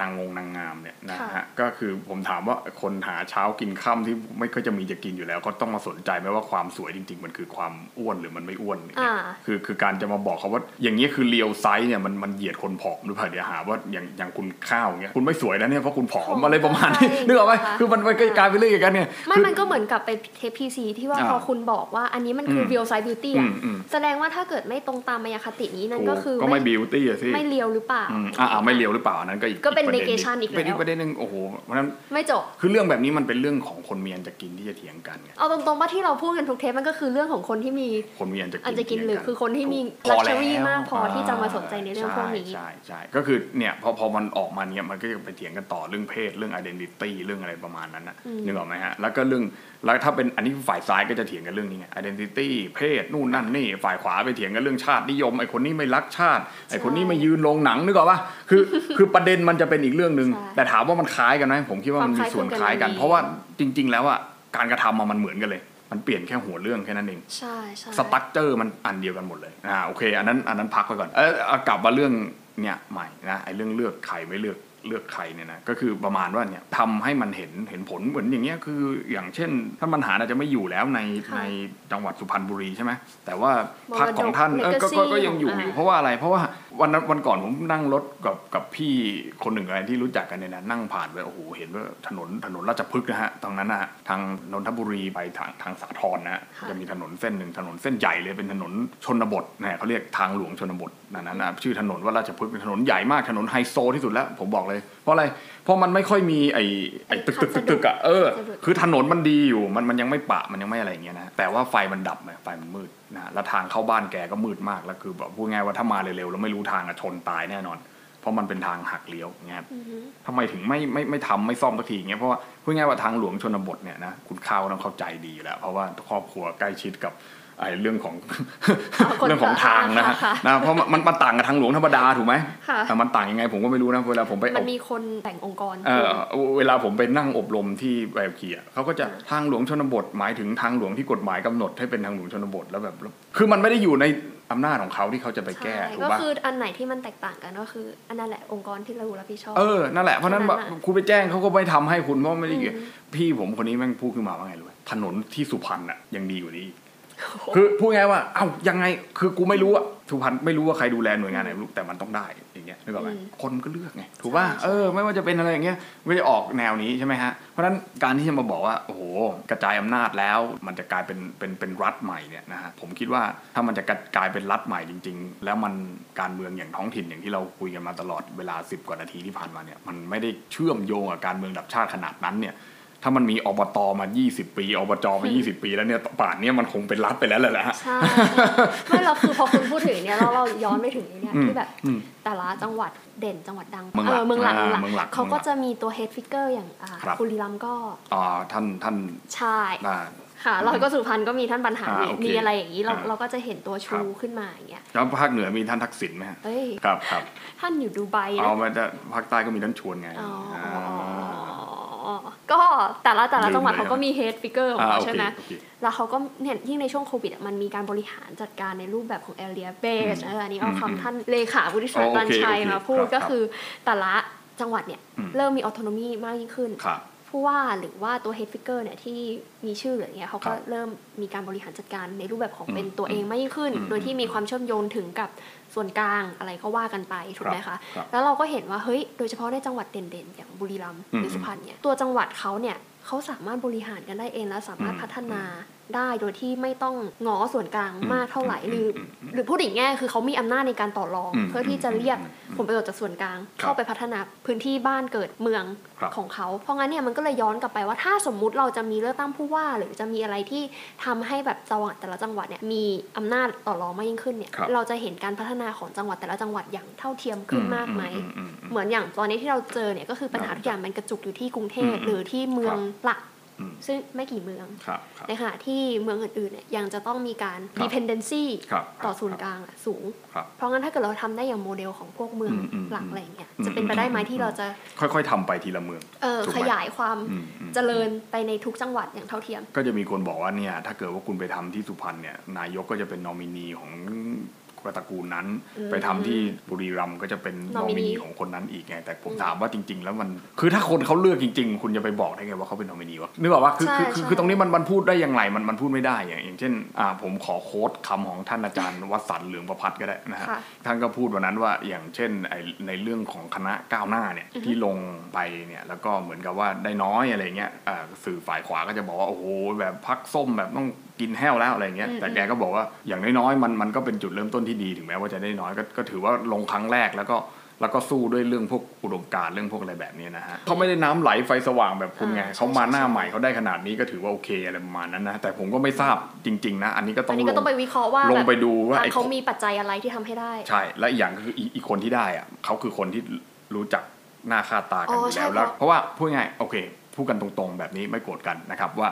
S1: นางงงนางงามเนี่ยนะ
S2: ค่ะ
S1: ฮะก็คือผมถามว่าคนหาเช้ากินค่ำที่ไม่ค่อยจะมีจะกินอยู่แล้วก็ต้องมาสนใจไหมว่าความสวยจริง ๆ มันคือความอ้วนหรือมันไม่อ้วนอย่างเงี้ย
S2: อ่า
S1: คือคือการจะมาบอกเขาว่าอย่างนี้ยคือเรียวไซส์เนี่ยมันมันเหยียดคนผอมหรือเปล่าเดี๋ยวหาว่าอย่างอย่างคุณข้าวเงี้ยคุณไม่สวยนะเนี่ยเพราะคุณผอม
S2: ผอม
S1: อะไรประมาณนี้
S2: ใช่
S1: นึกออกไหม
S2: นะคะ
S1: คือมันมันก็กลายเป็นเรื่องอย่างนั้นเนี่ย
S2: ไม่
S1: คือ
S2: มันก็เหมือนกับไปเทปพีซีที่ว่า
S1: อ่า
S2: พอคุณบอกว่าอันนี้มันคือ
S1: ม
S2: real size beauty
S1: อื
S2: อะ
S1: มอืม
S2: แสดงว่าถ้าเกิดไม่ตรงตามมายาคตินี้นั่นก็คือ
S1: ก็ไม่บิวตี้อะสิ
S2: ไม่เลียวหรือเปล่า
S1: อืมอ่าอ่าไม่เลียวหรือเปล่าอันนั้นก็อีก
S2: ก็เป็น
S1: ประด็
S2: negation อีกแล้ว
S1: เป็นอีกประเด็นหนึ่งโอ้โหเพราะฉะนั้น
S2: ไม่จบ
S1: คือเรื่องแบบนี้มันเป็นเรื่องของคนมีอันจะกินที่จะเถียงกันไง
S2: เอาตรงๆว่าที่เราพูดกันทุกเทปมันก็คือเรื่องของคนที่มี
S1: คนมีอันจะกิน
S2: อันจะกินหรือ
S1: เถียง
S2: คือคนที่มี
S1: พอแล้ว
S2: luxury มากพอที่จะมาสนใจในเรื่องพวกนี้
S1: ใช่ใช่ก็คือเนี่ยพอพอมันออกมาเนี่ยมันก็จะไปเถียงกันต่อเรื่องเพศเรื่อง identity เรื่องอะไรประมาณนั้นนะ
S2: อืม
S1: นึกออกไหมฮะแล้วก็เรื่องแล้วถ้าเป็นอันนี้ฝ่ายซ้ายก็จะเถียงกันเรื่องนี้ไง identity เพศนู่นนั่นนี่ฝ่ายขวาไปเถียงกันเรื่องชาตินิยมไอ้คนนี้ไม่รักชาติไอ้คนนี้ไม่ยืนลงหนังนึกออกปะคือคือประเด็นมันจะเป็นอีกเรื่องหนึ่ง
S2: ใช่
S1: แต่ถามว่ามันคล้ายกันไหมผมคิดว่ามันมีส่วนคล้ายกัน
S2: ความคล้ายคลึงกัน
S1: เพราะว่าจริง ๆ แล้วอะการกระทำอะมันเหมือนกันเลยมันเปลี่ยนแค่หัวเรื่องแค่นั้นเอง
S2: ใช่ใช่
S1: สตั๊กเจอร์มันอันเดียวกันหมดเลยอ่าโอเค อันนั้นอันนั้นพักไปก่อน เออเอากลับมาเรื่องเนี่ยใหม่นะไอ้เรื่องเลือกใครไม่เลือก เลือกใครเนี่ยนะก็คือประมาณว่าเนี่ยทำให้มันเห็นเห็นผลเหมือนอย่างเงี้ยคืออย่างเช่น ท่านบรรหารอาจจะไม่อยู่แล้วใน
S2: ค่ะ
S1: ในจังหวัดสุพรรณบุรีใช่ไหมแต่ว่า
S2: มรดก
S1: พักของท่านเออก็ก็
S2: legacy
S1: ก็ยังอยู่
S2: ของ
S1: อยู่
S2: อ่า
S1: เพราะว่าอะไร เพราะว่าวันนั้นวันก่อนผมนั่งรถกับกับพี่คนหนึ่งอะไรที่รู้จักกันเนี่ยนะนั่งผ่านไปโอ้โหเห็นว่าถนนถนนราชพฤกษ์นะฮะตรงนั้นนะฮะทางนนทบุรีไปทางทางสาทรนะฮะ
S2: ค่ะ
S1: จะมีถนนเส้นหนึ่งถนนเส้นใหญ่เลยเป็นถนนชนบทนะเขาเรียกทางหลวงชนบทนั่นนะนะชื่อถนนว่าราชพฤกษ์เป็นถนนใหญ่มากถนนไฮโซที่สุดแล้วผมบอกเลย เพราะอะไร เพราะมันไม่ค่อยมีไอ้ไอ้ตึกตึกตึกตึกอะเออ คือถนนมันดีอยู่ มันมันยังไม่ปะ มันยังไม่อะไรอย่างเงี้ยนะ แต่ว่าไฟมันดับไงไฟมันมืดนะ แล้วทางเข้าบ้านแกก็มืดมาก แล้วคือแบบพูดง่ายว่าถ้ามาเร็วๆแล้วไม่รู้ทางอะชนตายแน่นอน เพราะมันเป็นทางหักเลี้ยวเงี้ย
S2: อือฮึ
S1: ทำไมถึงไม่ไม่ไม่ทำไม่ซ่อมสักทีเงี้ย เพราะว่าพูดง่ายว่าทางหลวงชนบทเนี่ยนะ คุณข้าวต้องเข้าใจดีอยู่แล้ว เพราะว่าครอบครัวใกล้ชิดกับ ไอ้เรื่องของ
S2: คน
S1: เรื่องของทางนะฮะ
S2: ค่ะ
S1: นะเพราะมันมันต่างกับทางหลวงธรรมดาถูกไหม
S2: ค่ะ
S1: แต่มันต่างยังไงผมก็ไม่รู้นะเวลาผมไป
S2: มันมีคนแต่งองค์กร
S1: เออเวลาผมไปนั่งอบรมที่ใบขับขี่อะเขาก็จะทางหลวงชนบทหมายถึงทางหลวงที่กฎหมายกำหนดให้เป็นทางหลวงชนบทแล้วแบบ คือมันไม่ได้อยู่ในอำนาจของเขาที่เขาจะไปแก้
S2: ใช่
S1: ถูก
S2: ก็
S1: ปะ
S2: คืออันไหนที่มันแตกต่างกันก็คือ อันนั้นแหละองค์กรที่เรารับผิดชอบ
S1: เออนั่นแหละเพราะฉะนั้น
S2: นั่นน่ะ
S1: คุณไปแจ้งเขาก็ไม่ทำให้คุณเพราะไม่ได้เกี่ยว
S2: อืม
S1: พี่ผมคนนี้แม่งพูดขึ้นมาว่าไงรู้ไหมถนนที่สุพรรณอะยังดีกว่านี้อีก คือพูดง่ายว่า เอ้ายังไงคือกูไม่รู้อะสุพรรณไม่รู้ว่าใครดูแลหน่วยงานไหนไม่รู้แต่มันต้องได้อย่างเงี้ยนึกออกไหม
S2: อืม
S1: คนก็เลือกไงถูกป่ะ
S2: ใช่ใช่
S1: เออไม่ว่าจะเป็นอะไรอย่างเงี้ยไม่ได้ออกแนวนี้ใช่ไหมฮะเพราะฉะนั้นการที่จะมาบอกว่าโอ้โหกระจายอำนาจแล้ว มันจะกลายเป็นเป็นเป็นรัฐใหม่เนี่ยนะฮะผมคิดว่าถ้ามันจะกลายเป็นรัฐใหม่จริง ๆ แล้วมันการเมืองอย่างท้องถิ่นอย่างที่เราคุยกันมาตลอดเวลา 10 กว่านาทีที่ผ่านมาเนี่ยมันไม่ได้เชื่อมโยงกับการเมืองระดับชาติขนาดนั้นเนี่ย ถ้ามันมีอบตมา 20 ปีอบจมา 20 ปีแล้วเนี่ยป่านเนี้มันคงเป็นรัฐไปแล้วแหละนะฮะ
S2: ใช่ไม่เราคือพอคุณพูดถึงเนี่ยเราเราย้อนไปถึงเนี่ย
S1: อืม
S2: ที่แบบ
S1: อืม
S2: แต่ละจังหวัดเด่นจังหวัดดัง
S1: เมืองหลัก
S2: เมืองหลัก
S1: อ่า
S2: เมืองหลัก
S1: เมืองหลัก
S2: เขาก็
S1: เมืองหลัก
S2: จะมีตัว head figure อย่างอ่า
S1: ครับ
S2: บุรีรัมย์ก็
S1: อ่าท่านท่าน
S2: ใช่
S1: อ่า
S2: ค่ะเราก็สุพรรณก็มีท่านบรรหาร
S1: อ่าโอเค
S2: มีอะไรอย่างนี้เรา
S1: อ่า
S2: เราก็จะเห็นตัว
S1: ครั
S2: ชู
S1: บ
S2: ขึ้นมาอย่างเงี้ย
S1: แล้วภาคเหนือมีท่านทักษิณไหมฮะ
S2: เอ้ย
S1: ครับครับ
S2: ท่านอยู่ดูไบนะ
S1: เอามาจะภาคใต้ก็มีท่านชวนไง
S2: อ๋อ
S1: อ่า
S2: ก็แต่ละแต่ละ
S1: ลืม
S2: จังหวัด
S1: เลย
S2: เขาก็มีเฮดฟิกเกอร์ของ
S1: อ่า
S2: เขา
S1: โอ
S2: ใช่
S1: เค
S2: ไหม
S1: โอเค
S2: แล้วเขาก็เนี่ยยิ่งในช่วงโควิดอะมันมีการบริหารจัดการในรูปแบบของ area base เอออันนี้เอา
S1: อืม
S2: คำท่านเลขาวุฒิชัย
S1: โอเค
S2: ปันชัย
S1: โอเค
S2: มาพูด
S1: ครับ
S2: ก็คือแต่ละจังหวัดเนี่ย
S1: อืม
S2: เริ่มมีออโตโนมีมากยิ่งขึ้น
S1: ครับ
S2: ผู้ว่าหรือว่าตัว head figure เนี่ยที่มีชื่อหรืออย่างเงี้ยเขาก็
S1: ครับ
S2: เริ่มมีการบริหารจัดการในรูปแบบของ
S1: อืม
S2: เป็นตัวเองมากยิ่งขึ้น
S1: อืม
S2: โดยที่มีความเชื่อมโยงถึงกับส่วนกลางอะไรก็ว่ากันไปถูกไหม
S1: ครั
S2: คะ
S1: บครับ
S2: แล้วเราก็เห็นว่าเฮ้ยโดยเฉพาะในจังหวัดเด่นๆ อย่างบุรีรัมย์
S1: อืม
S2: หรือสุพรรณเนี่ยตัวจังหวัดเขาเนี่ยเขาสามารถบริหารกันได้เองและสามารถ
S1: อืม
S2: พัฒนา ได้โดยที่ไม่ต้องง้อส่วนกลาง
S1: อืม
S2: มากเท่าไหร่
S1: อืม
S2: หรือ
S1: อืมอืม
S2: หรือพูดอีกแง่คือเขามีอำนาจในการต่อรอง
S1: อืม
S2: เพื่อที่จะเรียก
S1: อืมอืม
S2: ผลประโยชน์จากส่วนกลาง
S1: ครับ
S2: เข้าไปพัฒนาพื้นที่บ้านเกิดเมือง
S1: ครับ
S2: ของเขา เพราะงั้นเนี่ยมันก็เลยย้อนกลับไปว่าถ้าสมมุติเราจะมีเลือกตั้งผู้ว่า หรือจะมีอะไรที่ทำให้แบบจังหวัดแต่ละจังหวัดเนี่ยมีอำนาจต่อรองมากยิ่งขึ้นเนี่ย
S1: ครับ
S2: เราจะเห็นการพัฒนาของจังหวัดแต่ละจังหวัดอย่างเท่าเทียมขึ้นมากไหม
S1: อือืมอืม
S2: เหมือนอย่างตอนนี้ที่เราเจอเนี่ยก็คือปัญหาทุกอย่างมันกระจุกอยู่ที่กรุงเทพ
S1: อืม
S2: หรือที่เมืองหลัก
S1: อืม
S2: ซึ่งไม่กี่เมือง
S1: ครับครับ
S2: ในขณะที่เมืองอื่นๆเนี่ยยังจะต้องมีการ
S1: ครับ
S2: dependency
S1: ครับ
S2: ต่อศูนย์กลางอะสูง
S1: ครับ
S2: เพราะงั้นถ้าเกิดเราทำได้อย่างโมเดลของพวกเมือง
S1: อืมอืม
S2: หลักอะไรอย่างเงี้ย
S1: อืม
S2: จะเป็นไปได้ไหม
S1: อืม
S2: ที่เราจะ
S1: ค่อยๆทำไปทีละเมือง
S2: เออ
S1: ถูกไหม
S2: ขยายความ
S1: อืมอืม
S2: เจริญไปในทุกจังหวัดอย่างเท่าเทียม
S1: ก็จะมีคนบอกว่าเนี่ยถ้าเกิดว่าคุณไปทำที่สุพรรณเนี่ยนายกก็จะเป็นนอมินีของ ตระกูลนั้น
S2: อืม
S1: ไปทำที่บุรีรัมย์ก็จะเป็นนอมินี
S2: nominee
S1: ของคนนั้นอีกไง แต่ผม
S2: อืม
S1: ถามว่าจริง ๆ แล้วมันคือถ้าคนเขาเลือกจริง ๆ คุณจะไปบอกได้ไงว่าเขาเป็นนอมินีวะนึกออกว่าคือ
S2: ใช่
S1: คือคือ
S2: ใช่
S1: คือตรงนี้มันมันพูดได้อย่างไรมันมันพูดไม่ได้อย่างอย่างเช่นอ่าผมขอโค้ดคำของท่านอาจารย์วสันต์เหลืองประพัฒน์ก็ได้นะฮะ
S2: ค่ะ
S1: ท่านก็พูดวันนั้นว่าอย่างเช่นไอในเรื่องของคณะก้าวหน้าเนี่ย
S2: อือฮึ
S1: ที่ลงไปเนี่ยแล้วก็เหมือนกับว่าได้น้อยอะไรเงี้ยอ่าสื่อฝ่ายขวาก็จะบอกว่าโอ้โหแบบพักส้มแบบต้อง กินแห้วแล้วอะไรเงี้ย
S2: อืม
S1: แต่แกก็บอกว่าอย่างน้อยๆมันมันก็เป็นจุดเริ่มต้นที่ดีถึงแม้ว่าจะได้น้อยก็ก็ถือว่าลงครั้งแรกแล้วก็แล้วก็สู้ด้วยเรื่องพวกอุดมการณ์เรื่องพวกอะไรแบบนี้นะฮะเขาไม่ได้น้ำไหลไฟสว่างแบบคุณไง
S2: อ่า
S1: เขามาหน้า
S2: ใช่ใช่
S1: ใหม่เขาได้ขนาดนี้ก็ถือว่าโอเคอะไรประมาณนั้นนะแต่ผมก็ไม่ทราบจริงๆนะอันนี้ก็ต้
S2: อั
S1: อนง
S2: นี้
S1: ล
S2: ก็ต้อง
S1: ง
S2: ไปวิเคราะห์ว่า
S1: ลง
S2: แบบ
S1: ไปดูว่า
S2: ทาง
S1: ไอ้
S2: เขามีปัจจัยอะไรที่ทำให้ได้
S1: ใช่ และอีกอย่างคืออีอีกคนที่ได้อะเขาคือคนที่รู้จักหน้าค่าตากัน
S2: อ๋
S1: อ
S2: อยู่ใช่
S1: แล้วแล้ว
S2: เพราะ
S1: เพราะว่าพูดง่ายโอเคพูดกันตรงๆแบบนี้ไม่โกรธกันนะครับว่า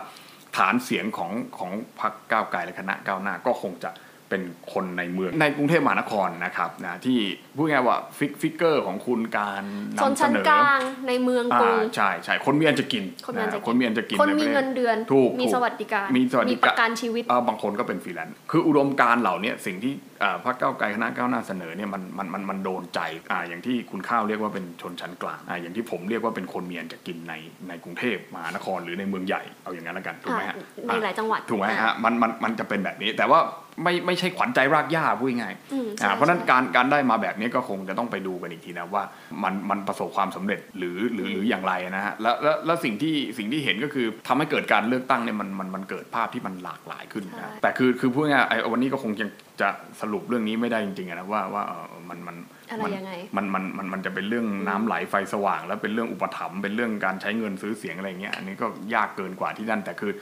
S1: ฐานเสียงของของพรรคก้าวไกลและคณะก้าวหน้าก็คงจะ เป็นคนในเมืองในกรุงเทพมหานครนะครับนะที่พูดง่ายว่าฟิกฟิกเกอร์ของคุณการ
S2: ชน
S1: นำเส
S2: ชั้น
S1: นอก
S2: ลางในเมืองกรุง
S1: อ่าใช่ใช่คนมีอันจะกิน
S2: คนมีอันจะกิน
S1: คนมีอันจะกิน
S2: คน
S1: ใป
S2: มี
S1: ระทศ
S2: เงินเดือน
S1: ถูก
S2: มี
S1: ถูก
S2: สวัสดิการ
S1: มีสวัสดิการ
S2: ประกันชีวิต
S1: เอ่อบางคนก็เป็นฟรีแลนซ์คืออุดมการณ์เหล่าเนี้ยสิ่งที่อ่าพรรคก้าวไกลคณะก้าวหน้าเสนอเนี่ยมันมันมันมันโดนใจอ่าอย่างที่คุณข้าวเรียกว่าเป็นชนชั้นกลางอ่าอย่างที่ผมเรียกว่าเป็นคนมีอันจะกินในในกรุงเทพมหานครหรือในเมืองใหญ่เอาอย่างนั้นแล้วกันถูกไหมฮะ
S2: อ่าในหลายจังหวัด
S1: ถูกไหม
S2: อ่า
S1: ฮะมันมันมันจะเป็นแบบนี้แต่ว่า ไม่ไม่ใช่ขวัญใจรากหญ้าพูดง่ายๆ
S2: อืมใช่
S1: อ่าเพราะฉะนั้น
S2: ใช่
S1: การการได้มาแบบนี้ก็คงจะต้องไปดูกันอีกทีนะว่ามันมันประสบความสำเร็จหรือหรือหรืออย่างไรนะฮะแล้วแล้วแล้วสิ่งที่สิ่งที่เห็นก็คือทำให้เกิดการเลือกตั้งเนี่ยมันมันมันเกิดภาพที่มันหลากหลายขึ้นนะแต่คือคือพูดง่ายๆไอ้วันนี้ก็คงยัง จะสรุปเรื่องนี้ไม่ได้จริงๆอะนะว่าว่าเออมันมัน
S2: อะไร
S1: มัน
S2: ยังไง
S1: มันมันมันมันจะเป็นเรื่องน้ำไหลไฟสว่าง แล้วเป็นเรื่องอุปถัมภ์เป็นเรื่องการใช้เงินซื้อเสียงอะไรเงี้ยอันนี้ก็ยากเกินกว่าที่นั่นแต่คือ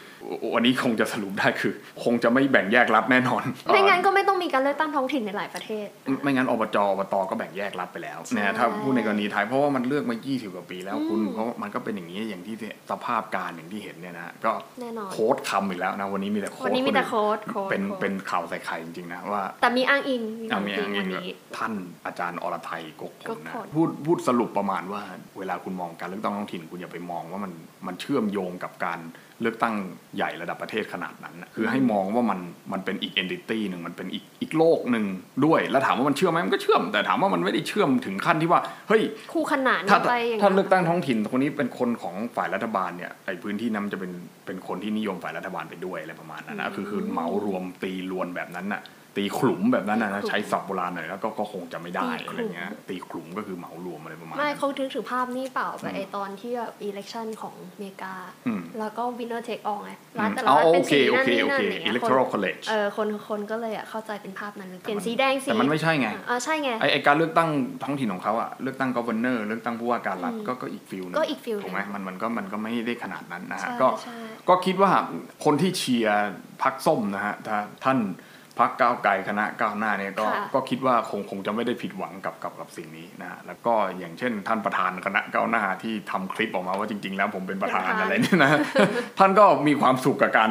S1: วันนี้คงจะสรุปได้คือ คงจะไม่แบ่งแยกรับแน่นอน
S2: ไม่งั้นก็ไม่ต้อง มีมีการเลือกตั้งท้องถิ่นในหลายประเทศ
S1: ไม่งั้นอบจอบตก็แบ่งแยกรัฐไปแล้ว
S2: ใช่
S1: นะถ้าพูดในกรณีไทยเพราะว่ามันเลือกมา20กว่าปีแล้วคุณ
S2: อืม
S1: เพราะว่ามันก็เป็นอย่างนี้อย่างที่สภาพการอย่างที่เห็นเนี่ยนะก็
S2: แน่นอน
S1: โค้ดคำอีกแล้วนะวันนี้มีแต่โค้ด
S2: วันนี้มีแต่
S1: ค
S2: โค้ดโค้ด
S1: เป็น
S2: โค้ด
S1: เป็นข่าวใส่ไข่จริงๆนะว่า
S2: แต่มีอ้างอิงมี
S1: อะ
S2: อ้าง
S1: มี
S2: อิง
S1: อย่าง
S2: วัน
S1: นี้
S2: นี้
S1: ท่านอาจารย์อรไทยกกผ
S2: ก
S1: ล
S2: ก
S1: นะ
S2: ผล
S1: พูดพูดสรุปประมาณว่า เวลาคุณมองการเลือกตั้งท้องถิ่น คุณอย่าไปมองว่ามันมันเชื่อมโยงกับการ เลือกตั้งใหญ่ระดับประเทศขนาดนั้นนะคือให้มองว่ามันมันเป็นอีกเอนติตี้หนึ่งมันเป็นอีกอีกโลกหนึ่งด้วย แล้วถามว่ามันเชื่อมไหมมันก็เชื่อม แต่ถามว่ามันไม่ได้เชื่อมถึงขั้นที่ว่าเฮ้ย
S2: คู่ขนาน
S1: ถ้า
S2: กันไปอย่าง
S1: ถ้า
S2: นั้น
S1: เลือกตั้งท้องถิ่นคนนี้เป็นคนของฝ่ายรัฐบาลเนี่ยไอ้พื้นที่นั้นมันจะเป็นเป็นคนที่นิยมฝ่ายรัฐบาลไปด้วยอะไรประมาณนั้นนะคือคือเหมารวมตีรวนแบบนั้นน่ะ ตีขลุมแบบนั้นนะนะใช้ศัพท์โบราณหน่อยแล้วก็ก็คงจะไม่ได้อะไรเงี้ยตีขลุมก็คือเหมารวมอะไรประมาณ
S2: ไม่
S1: นั้น
S2: เขาถึงถือภาพนี่เปล่าไปไอตอนที่แบบ election ของอเมริกา
S1: อืม
S2: แล้วก็ winner take all ไงรัฐแต่ละ
S1: เอา
S2: รัฐ
S1: โอ
S2: เป็น
S1: เค
S2: สี
S1: โอ
S2: นั่น
S1: เค
S2: นี่
S1: โอ
S2: นั่น
S1: เค
S2: อย่างเงี้ยคน
S1: electoral college
S2: เออคนคนก็เลยอะเข้าใจเป็นภาพนั้นเลยเปลี่ยนสีแดงสี
S1: แต่มันไม่ใช่ไง
S2: อ่าใช่ไง
S1: ไอไอการเลือกตั้งท้องถิ่นของเขาอะเลือกตั้งก o v เนอร์เลือกตั้งผู้ว่าการรัฐ
S2: อืม
S1: ก็ก็อีก feel นึง
S2: ก็อีก feel
S1: ถูกไหม
S2: หนึ่ง
S1: มันมันก็มันก็ไม่ได้ขนาดนั้นนะฮะ
S2: ใช่
S1: ก็
S2: ใช่
S1: ก็คิดว่าคนที่เชียร์พรรคส้มนะฮะถ้าท่าน พรรคก้าวไกลคณะก้าวหน้าเนี่ยก็
S2: ค่ะ
S1: ก็คิดว่าคงคงจะไม่ได้ผิดหวังกับกับกับสิ่งนี้นะฮะแล้วก็อย่างเช่น ท่านประธานคณะก้าวหน้าที่ทำคลิปออกมาว่าจริง ๆ แล้วผมเป็นประธานอะไรเนี่ยนะท่านก็มีความสุขกับการ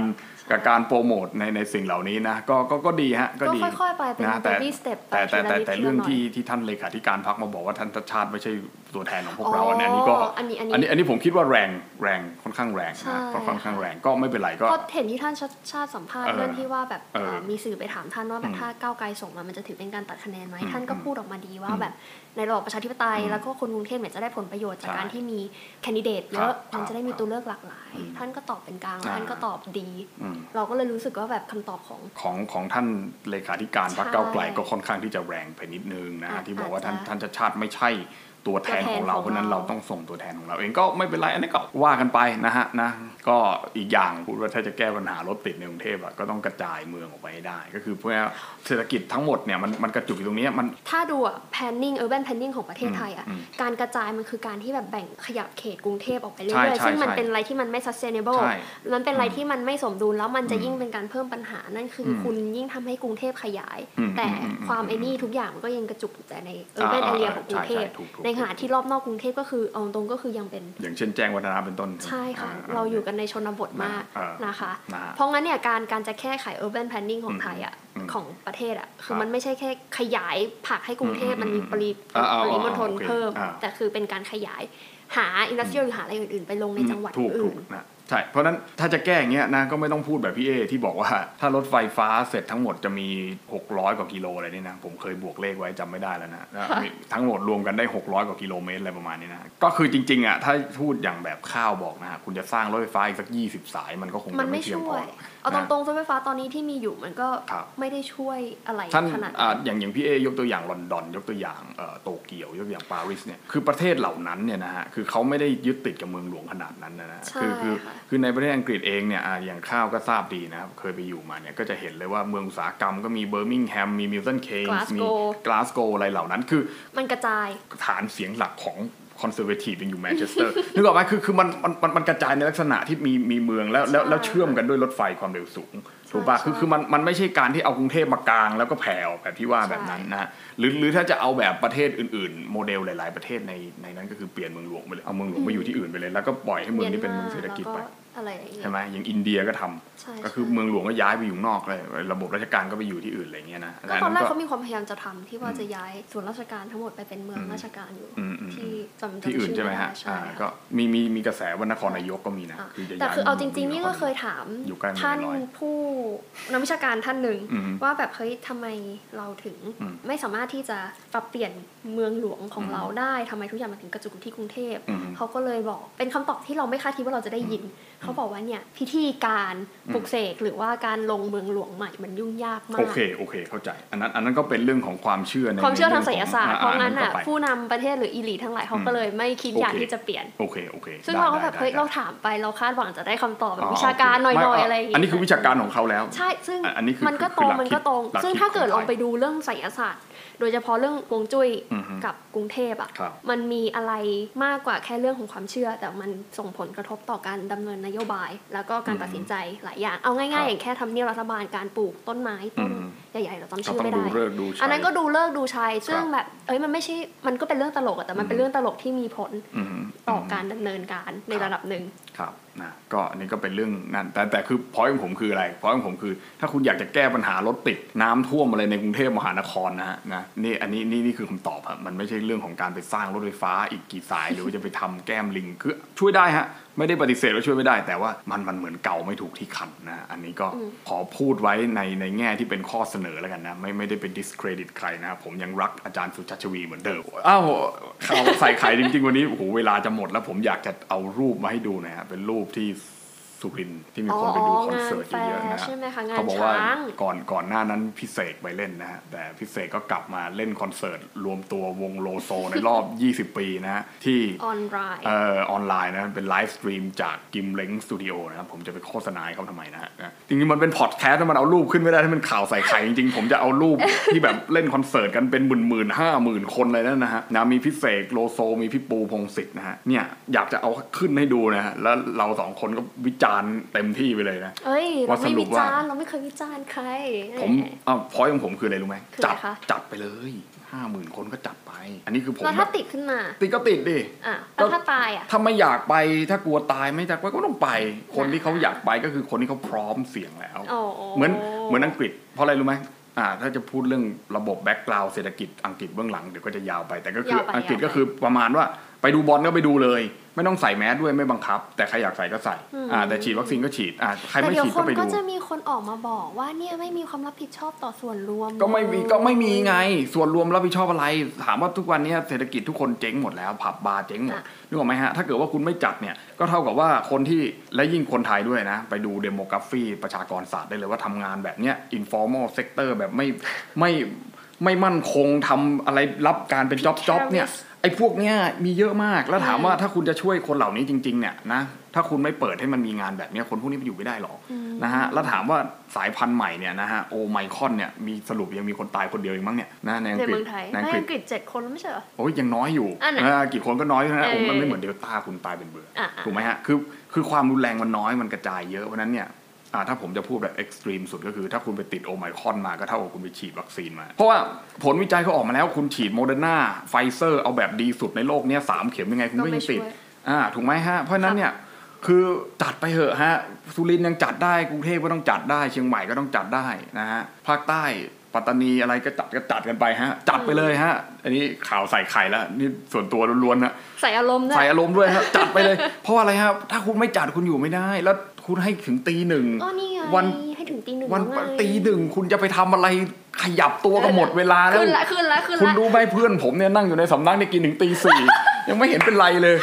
S1: กับการโปรโมทในในสิ่งเหล่านี้นะก็ก็ก็ดีฮะก็
S2: ก็
S1: ดี
S2: ค่อยๆไปเป็น
S1: นะแต่
S2: baby step ไป
S1: แต่แต่
S2: ทีละ
S1: แต่
S2: นิด
S1: แต่
S2: ทีละ
S1: เรื่อง
S2: หน่อย
S1: ที่ที่ท่านเลขาธิการพรรคมาบอกว่าท่านชัชชาติไม่ใช่ตัวแทนของพวกเรา
S2: อ๋ออั
S1: อันนี้ก็
S2: อันนี้อันนี้
S1: อันนี้อันนี้ผมคิดว่าแรงแรงค่อนข้างแรง
S2: ใช่
S1: นะก็ค่อนข้างแรงก็ไม่เป็นไรก็
S2: เพราะเห็นที่ท่านชาติชาติสัมภาษณ์
S1: เออ
S2: เรื่องที่ว่าแบบ
S1: เออ
S2: เอ่อมีสื่อไปถามท่านว่าแบ
S1: อื
S2: บ
S1: ม
S2: ถ้าก้าวไกลส่งมามันจะถือเป็นการตัดคะแนนไหม
S1: อืม
S2: ท่านก็พูดออกมาดีว่า
S1: อืม
S2: แบบในระบอบประชาธิปไตย
S1: อืม
S2: แล้วก็คนกรุงเทพเนี่ยจะได้ผลประโยชน์จาก
S1: ใช่
S2: การที่มีแคนดิเดตเยอะ
S1: ครับ
S2: มันจะได้มี
S1: ครับ
S2: ตัวเลือกหลากหลาย
S1: อืม
S2: ท่านก็ตอบเป็นกลาง
S1: อ่า
S2: ท่านก็ตอบดี
S1: อืม
S2: เราก็เลยรู้สึกว่าแบบคำตอบของ
S1: ของของท่านเลขาธิการพรรค
S2: ใช่
S1: ก้าวไกลก็ค่อนข้างที่จะแรงไปนิดนึงนะ
S2: อะ
S1: ที่บอกว่าท่าน
S2: อาจจะ
S1: ท่านชัดชาติไม่ใช่ ตัวแทนของเรา
S2: ตัวแทนของ
S1: เพราะฉะนั้น
S2: เรา
S1: เราต้องส่งตัวแทนของเราเองก็ไม่เป็นไรอันนี้ก็ว่ากันไปนะฮะนะก็อีกอย่างพูดว่าถ้าจะแก้ปัญหารถติดในกรุงเทพอะก็ต้องกระจายเมืองออกไปให้ได้ ก็คือเพื่อเศรษฐกิจทั้งหมดเนี่ยมันมันกระจุกอยู่ตรงเนี้ยมัน
S2: ถ้าดูอะ planning urban planning ของประเทศไทยอะ
S1: อืม
S2: การกระจายมันคือการที่แบบแบ่งขยับเขตกรุงเทพออกไปเรื่
S1: ใช่
S2: อย
S1: ใช่
S2: ๆซึ่งมัน
S1: ใช่
S2: เป็นอะไรที่มันไม่ sustainable
S1: ใช่
S2: มันเป็นอะไร
S1: อืม
S2: ที่มันไม่สมดุลแล้วมันจะ
S1: อืม
S2: ยิ่งเป็นการเพิ่มปัญหานั่นคืออ
S1: ม
S2: คุณยิ่งทำให้กรุงเทพขยาย
S1: อืม
S2: แต่
S1: อืมอืม
S2: ความ
S1: อืม
S2: ไอ้นี่ทุกอย่างมันก็ยังกระจุกอยู่แต่ใน urban
S1: อ่า
S2: area
S1: อ่า
S2: ของกรุงเทพ
S1: ใช่ใช่ถูกถูก
S2: ในขณะที่รอบนอกกรุงเทพก็คือเอาตรงๆก็คือยังเป็น
S1: อย่างเช่นแจ้งวัฒนะเป็นต้น
S2: ใช่ค่ะ
S1: อ่
S2: เราอยู่กันในชนบทมาก
S1: อ่าน
S2: นะคะ
S1: นะฮะ
S2: เพราะงั้นเนี่ยการการจะแก้ไข urban planning ของ
S1: อืม
S2: ไทยอะ
S1: อืม
S2: ของประเทศอะคื
S1: ครั
S2: อบมันไม่ใช่แค่ขยายผลักให้กรุงเทพ
S1: อืม
S2: มันมีปริ
S1: อ่าอ่า
S2: ปริมณฑล
S1: โอเค
S2: เพิ่ม
S1: อ่า
S2: แต่คือเป็นการขยายหาอินดัสเทรียลหรือหาอะไรอื่นๆ ไปลงในจังหวัด
S1: ถูกถู
S2: อื่
S1: ก
S2: น
S1: นะใช่ เพราะนั้นถ้าจะแก้อย่างเงี้ยนะก็ไม่ต้องพูดแบบพี่เอที่บอกว่า ถ้ารถไฟฟ้าเสร็จทั้งหมดจะมี 600 กว่ากิโลอะไรนี่นะ ผมเคยบวกเลขไว้จำไม่ได้แล้วนะทั้งหมดรวมกันได้ 600 กว่ากิโลเมตรอะไรประมาณนี้นะ ก็คือจริงๆอะถ้าพูดอย่างแบบข้าวบอกนะฮะคุณจะสร้างรถไฟฟ้าอีกสัก 20 สายมันก็คงจะ
S2: ไม่
S1: เพียงพอ
S2: เอาต
S1: นะ
S2: รงๆรถไฟฟ้าตอนนี้ที่มีอยู่มันก็
S1: ครับ
S2: ไม่ได้ช่วยอะไร
S1: ท่าน
S2: ขนาด
S1: อ่า
S2: นั้น
S1: อย่างอย่างพี่เอยกตัวอย่างลอนดอนยกตัวอย่างเอ่อโตเกียวยกตัวอย่างปารีสเนี่ยคือประเทศเหล่านั้นเนี่ยนะฮะคือเขาไม่ได้ยึดติดกับเมืองหลวงขนาดนั้นนะฮะ
S2: ใช่
S1: คือคือ
S2: ค่ะ
S1: คือในประเทศอังกฤษเองเนี่ยอ่าอย่างข้าวก็ทราบดีนะครับเคยไปอยู่มาเนี่ยก็จะเห็นเลยว่าเมืองอุตสาหกรรมก็มีเบอร์มิงแฮมมีมิลตันเคนส์มี
S2: Glasgow
S1: กลาสโกอะไรเหล่านั้นคือ
S2: มันกระจาย
S1: ฐานเสียงหลักของ conservative ยังอยู่แมนเชสเตอร์นึกออกไหมคือคือมันมันมันมันกระจายในลักษณะที่มีมีเมืองแล้วแล้วแล้วเชื่อมกันด้วยรถไฟความเร็วสูงถูกป่ะ
S2: ใช่
S1: คือคือมันมันไม่ใช่การที่เอากรุงเทพมากลาง แล้วก็แผ่ออกแบบที่ว่าแบบนั้นนะฮะหรือหรือถ้าจะเอาแบบประเทศอื่นๆ โมเดลหลาย ๆประเทศในในนั้นก็คือเปลี่ยนเมืองหลวงไปเลยเอาเมืองหลวงไปอยู่ที่อื่นไปเลย แล้วก็ปล่อยให้เมืองนี้เป็นเมืองเศรษฐกิจไป
S2: แล้ว อะไรอย่างเงี้ย
S1: ใช่ไหมอย่างอินเดียก็ทำ
S2: ใช่
S1: ก็คือ
S2: ใช่
S1: เมืองหลวงก็ย้ายไปอยู่นอกเลย ระบบราชการก็ไปอยู่ที่อื่นอะไรเงี้ยนะ
S2: ก็ตอนแรก
S1: ก็
S2: เขามีความพยายามจะทำที่ว่าจะย้ายส่วนราชการทั้งหมดไปเป็นเมืองราชการอยู่
S1: อืมอืม
S2: ที่จำจำ
S1: ที่อื่น
S2: ชื่
S1: ใช่ไหมฮะ
S2: ด้ใช่
S1: อ่า
S2: ค่ะ
S1: ก็มีมีมีกระแสว่านครนายกก็มีนะ
S2: อะ
S1: คือจะ
S2: แต่
S1: ย้าย
S2: คือเอาจริงๆ
S1: ม
S2: นี่
S1: น
S2: ก็
S1: ร
S2: เคยถาม
S1: อยู่ใกล้เมือง
S2: ท่าน
S1: ร้อย
S2: ผู้นักวิชาการท่านหนึ่ง
S1: อืม
S2: ว่าแบบเฮ้ยทำไมเราถึง
S1: อืม
S2: ไม่สามารถที่จะปรับเปลี่ยนเมืองหลวงของ
S1: อืม
S2: เราได้ทำไมทุกอย่างมันถึงกระจุกอยู่ที่กรุงเทพ
S1: อืม
S2: เขาก็เลยบอกเป็นคำตอบที่เราไม่คาดคิดว่าเราจะได้ยิน เขาบอกว่าเนี่ยพิธีการปลุกเสกหรือว่าการลงเมืองหลวงใหม่มันยุ่งยากมา
S1: โอกเคโอเค เข้าใจ อันนั้นอันนั้นก็เป็นเรื่องของความเชื่อใน
S2: ความเชื่อ
S1: ใน
S2: ทางไสยศาสตร์
S1: ข
S2: เพราะงั้นอะ
S1: ก็ไป
S2: ผู้นำประเทศหรืออีลีทั้งหลายเขาก็เลยไม่คิด
S1: โอเค
S2: อยากที่จะเปลี่ยน
S1: โอเคโอเค
S2: ซึ่ง
S1: ได้
S2: เราก็แบบ
S1: ได้
S2: เฮ้ย
S1: ได้
S2: เราถามไปเราคาดหวังจะได้คำตอบแบบ
S1: อ๋อ
S2: วิชาการหน่
S1: โเค
S2: อย
S1: ไม่
S2: ๆอะไรอย่าง
S1: อัน
S2: เงี้ย
S1: นี้คือวิชาการของเขาแล้ว
S2: ใช่ซึ่ง
S1: อันนี้คือ
S2: มันก็
S1: คือ
S2: ตรง
S1: หลัก
S2: มันก็ตรง
S1: หลัก
S2: ซึ่ง
S1: คิด
S2: ถ้าเกิด
S1: ของ
S2: ลอง
S1: ไทย
S2: ไปดูเรื่องไสยศาสตร์ โดยเฉพาะเรื่องฮวงจุ้ย
S1: อือฮึ
S2: กับกรุงเทพอะ
S1: ครับ
S2: มันมีอะไรมากกว่าแค่เรื่องของความเชื่อ แต่มันส่งผลกระทบต่อการดำเนินนโยบาย แล้วก็การตัดสินใจหลายอย่าง เอาง่ายๆ อย่างแค่ทำเนียบรัฐบาลการปลูกต้นไม้ต้น
S1: อืม
S2: ใหญ่ๆเราจำ
S1: ก็
S2: ชื่อ
S1: ต้อง
S2: ไม่
S1: ดู
S2: ได้
S1: เลิกษ์ดูชัย
S2: อันนั้นก็ดูเลิกษ์ดูชัยซึ่ง
S1: ครับ
S2: แบบเอ้ยมันไม่ใช่มันก็เป็นเรื่องตลกอะแต่มันเป็นเรื่องตลกที่มีผล
S1: อืม
S2: ต่อการดำเนินการในระดับหนึ่ง
S1: ครับ นะก็อันนี้ก็เป็นเรื่องนั่นแต่แต่คือพอยของผมคืออะไรพอยของผมคือ ถ้าคุณอยากจะแก้ปัญหารถติดน้ำท่วมอะไรในกรุงเทพมหานครนะฮะนะนี่อันนี้นี่นี่คือคำตอบครับมันไม่ใช่เรื่องของการไปสร้างรถไฟฟ้าอีกกี่สาย หรือจะไปทำแก้มลิงคือช่วยได้ฮะ ไม่ได้ปฏิเสธว่าช่วยไม่ได้ แต่ว่ามันมันเหมือนเกาไม่ถูกที่คันนะฮะอันนี้ก็
S2: อืม
S1: ขอพูดไว้ในในแง่ที่เป็นข้อเสนอแล้วกันนะไม่ไม่ได้เป็น discredit ใครนะผมยังรักอาจารย์สุชัชวีร์เหมือนเดิมอ้าวข่าวใส่ไข่จริง ๆ วันนี้โอ้โหเวลาจะหมดแล้วผมอยากจะเอารูปมาให้ดูหนะฮะเป็นรูปที่ สุรินทร์ที่มีคนไปดูคอนเสิร์ตเยอะๆนะ
S2: งานแฟร์ใช่ไหมคะงาน
S1: เขาบอกว่า
S2: ช้าง
S1: ก่อนก่อนหน้านั้นพี่เสกไปเล่นนะฮะแต่พี่เสกก็กลับมาเล่นคอนเสิร์ตรวมตัววงโลโซในรอบ 20 ปีนะฮะที่
S2: ออนไลน์
S1: เอ่อออนไลน์นะเป็น live stream จากกิมเล้งสตูดิโอนะครับผมจะไปโฆษณาให้เขาทำไมนะฮะนะจริงๆมันเป็นพอดแคสต์ถ้ามันเอารูปขึ้นไม่ได้ถ้ามันข่าวใส่ไข่จริงๆผมจะเอารูปที่แบบเล่นคอนเสิร์ตกันเป็นหมื่นหมื่นห้าหมื่นคนเลยนั่นนะฮะนะมีพี่เสกโลโซมีพี่ปูพงษ์สิทธิ์นะฮะเนี่ยอยากจะเอาขึ้นให้ดูนะฮะแล้วเราสองคนก็วิจารณ์เต็มที่ไปเลยนะ
S2: เอ้ย
S1: ว่า
S2: เราไม่
S1: สรุ
S2: วิ
S1: ปว่า
S2: จารณ์เราไม่เคยวิจารณ์ใคร
S1: ผมอ้าวพอยของผมคืออะไรรู้ไหม
S2: คือ
S1: จั
S2: อะไรคะ
S1: จัดไปเลยห้าหมื่นคนก็จัดไป อันนี้คือผม
S2: แล้วถ้าติดขึ้นมา
S1: ติดก็ติดดิ
S2: อะแล้วถ้าตายอะ
S1: ถ้าไม่อยากไปถ้ากลัวตายไม่อยากไปก็ต้องไป คนที่เขาอยากไปก็คือคนที่เขาพร้อมเสี่ยงแล้ว
S2: อ๋อ
S1: เหมือนเหมือนอังกฤษ เพราะอะไรรู้ไหมอ่าถ้าจะพูดเรื่องระบบแบ็กกราวด์เศรษฐกิจอังกฤษเบื้องหลังเดี๋ยวก็จะยาวไปแต่ก็คืออังกฤษก็คือประมาณว่า ไปดูบอลก็ไปดูเลย ไม่ต้องใส่แมสด้วยไม่บังคับ แต่ใครอยากใส่ก็ใส่อ่าแต่ฉีดวัคซีนก็ฉีดอ่าใคร
S2: แต่
S1: ไม่
S2: เดี๋ยว
S1: ฉีด
S2: ค
S1: ก็
S2: น
S1: ไป
S2: ก็
S1: ดู
S2: จะมีคนออกมาบอกว่าเนี่ยไม่มีความรับผิดชอบต่อส่วนรวม
S1: ก็ไม่มี
S2: เลย
S1: ก็ไม่มีไงส่วนรวมรับผิดชอบอะไร ถามว่าทุกวันนี้เศรษฐกิจทุกคนเจ๊งหมดแล้วผับบาร์เจ๊งหมด
S2: อะ
S1: นึกออกไหมฮะถ้าเกิดว่าคุณไม่จัดเนี่ยก็เท่ากับว่าคนที่และยิ่งคนไทยด้วยนะ ไปดู demography ประชากรศาสตร์ได้เลยว่าทำงานแบบเนี้ย informal sector แบบไม่ไม่ไม่มั่นคงทำอะไรรับการเป็น job job เนี่ย ไอ้พวกเนี้ยมีเยอะมากแล้วถามว่าถ้าคุณจะช่วยคนเหล่านี้จริง ๆ เนี่ยนะถ้าคุณไม่เปิดให้มันมีงานแบบเนี้ยคนพวกนี้มันอยู่ไม่ได้หรอกนะฮะแล้วถามว่าสายพันธุ์ใหม่เนี่ยนะฮะโอไมครอนเนี่ยมีสรุปยังมีคนตายคนเดียวเองมั้งเนี่ยนะในอัง
S2: ใน
S1: กฤษ
S2: เมืองไทย
S1: ในอัง
S2: ไม่
S1: กฤษ
S2: อังกฤษเจ็ดคนแล้วไม่ใช่เหรอ
S1: โอ้ยยังน้อยอยู่
S2: อันไหน
S1: เออกี่คนก็น้อยเท่านั้น
S2: เออ
S1: โอ้มันไม่เหมือนเดลต้าคุณตายเป็นเบื่อ
S2: อะอะ
S1: ถูกไหมฮะคือคือความรุนแรงมันน้อยมันกระจายเยอะเพราะฉะนั้นเนี่ยอ่า ถ้าผมจะพูดแบบ extreme สุดก็คือ ถ้าคุณไปติดโอไมครอนมาก็เท่ากับคุณไปฉีดวัคซีนมา เพราะว่าผลวิจัยเขาออกมาแล้วคุณฉีดโมเดอร์นาไฟเซอร์เอาแบบดีสุดในโลกเนี้ยสามเข็มยังไงคุณ
S2: ก็
S1: ก็
S2: ไม่
S1: ยังติด
S2: ช่วย
S1: อ่าถูกไหมฮะ เพราะฉะนั้นเนี่ยคือจัดไปเหอะฮะสุรินทร์ยังจัดได้กรุงเทพก็ต้องจัดได้ เชียงใหม่ก็ต้องจัดได้นะฮะภาคใต้ปัตตานีอะไรก็จัดก็จัดกันไปฮะ จัดไปเลยฮะ อันนี้ข่าวใส่ไข่แล้วนี่ส่วนตัวล้วนๆนะ
S2: ใส่อารมณ์ด้วย
S1: ใส่อารมณ์ด้วยฮะจัดไปเลย เพราะอะไรครับถ้าคุณไม่จัดคุณอยู่ไม่ได้ แล้ว คุณให้ถึงตีหนึ่ง
S2: ก็นี่ไง
S1: วัน
S2: ให้ถึงตีหนึ่ง
S1: วัน
S2: แล้วไง
S1: ตีหนึ่งคุณจะไปทำอะไรขยับตัวก็หมดเวลาแล้ว
S2: ขึ้นละขึ้นละขึ้น
S1: คุณ
S2: ละ
S1: รู้ไหมเพื่อนผมเนี่ยนั่งอยู่ในสำนักเนี่ยกินถึงตีสี่ยังไม่เห็นเป็นไรเลย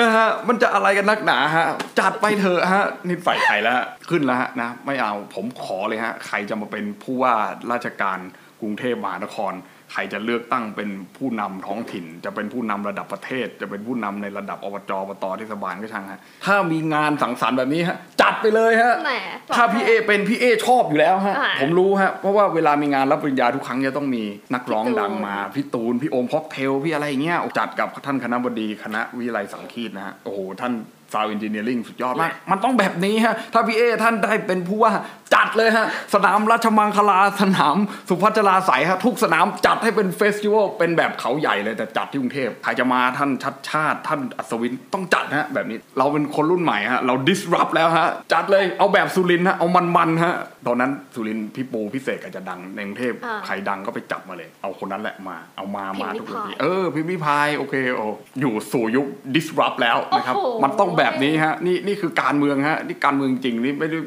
S1: นะฮะมันจะอะไรกันนักหนาฮะจัดไปเถอะฮะนี่ใส่ไข่แล้วฮะขึ้นแล้วฮะนะไม่เอาผมขอเลยฮะใครจะมาเป็นผู้ว่าราชการกรุงเทพมหานคร ใครจะเลือกตั้งเป็นผู้นำท้องถิ่น จะเป็นผู้นำระดับประเทศ จะเป็นผู้นำในระดับอบจอบตเทศบาลก็ช่างฮะถ้ามีงานสังสรรค์แบบนี้ฮะจัดไปเลยฮะ
S2: แหม
S1: ถ้าพี่เอเป็นพี่เอชอบอยู่แล้วฮะ
S2: อ่า
S1: ผมรู้ฮะเพราะว่าเวลามีงานรับปริญญาทุกครั้งจะต้องมีนักร้อง
S2: พี่ตูน
S1: ดังมาพี่ตูนพี่โอมค็อกเทลพี่อะไรอย่างเงี้ยจัดกับท่านคณบดีคณะวิทยาลัยสังคีตนะฮะโอ้โหท่าน sound engineering สุดยอดมาก มันต้องแบบนี้ฮะ ถ้าพี่เอท่านได้เป็นผู้ว่าจัดเลยฮะ สนามราชมังคลาสนามศุภชลาศัยฮะ ทุกสนามจัดให้เป็น festival เป็นแบบเขาใหญ่เลยแต่จัดที่กรุงเทพใครจะมาท่านชัชชาติ ท่านอัศวินต้องจัดฮะแบบนี้เราเป็นคนรุ่นใหม่ฮะ เรา disrupt แล้วฮะ จัดเลยเอาแบบสุรินทร์ฮะ เอามันๆฮะ ตอนนั้นสุรินทร์พี่ปูพี่เสกอาจจะดังในกรุงเทพ
S2: อ่า
S1: ใครดังก็ไปจับมาเลย เอาคนนั้นแหละมา เอามา
S2: พิมพ์
S1: มา
S2: ริ
S1: ทุก
S2: พาย
S1: ทีเออพิมพ์ริพายโอเคโอ้อยู่สู่ยุค disrupt แล้วนะครับ
S2: โอ้โห
S1: มันต้องแบบแบบนี้ฮะนี่นี่คือการเมืองฮะนี่การเมืองจริงนี่ไม่ได้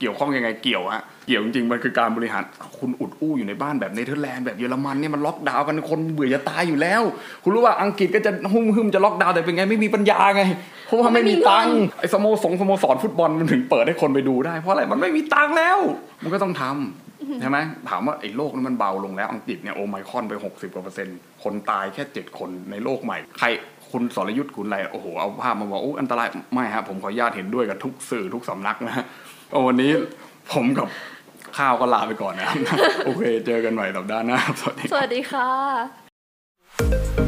S1: เกี่ยวข้องยังไงเกี่ยวฮะเกี่ยวจริงมันคือการบริหารคุณอุดอู้อยู่ในบ้านแบบเนเธอร์แลนด์แบบเยอรมันเนี่ยมันล็อกดาวน์กันคนเบื่อจะตายอยู่แล้ว คุณรู้ว่าอังกฤษก็จะหุ่มหึมจะล็อกดาวน์แต่เป็นไงไม่มีปัญญาไง เพราะว่าไม่มีตังค์ไอ้สโมสรสโมสรฟุตบอลมันถึงเปิดให้คนไปดูได้ เพราะอะไรมันไม่มีตังค์แล้ว มันก็ต้องทำใช่ไหมถามว่าไอ้โลกนั้นมันเบาลงแล้วอังกฤษเนี่ยโอไมคอนไป 60กว่าเปอร์เซ็นต์คนตายแค่ 7 คนในโลกใหม่ ใคร คุณสรยุทธ์คุณอะไรโอ้โหเอาภาพมาบอกโอ้อันตรายไม่ฮะผมขออนุญาตเห็นด้วยกับทุกสื่อทุกสำนักนะวันนี้ผมกับข้าวก็ลาไปก่อนนะครับโอเค เจอกันใหม่สัปดาห์หน้าสวัสดี
S2: สวัสดีค่ะ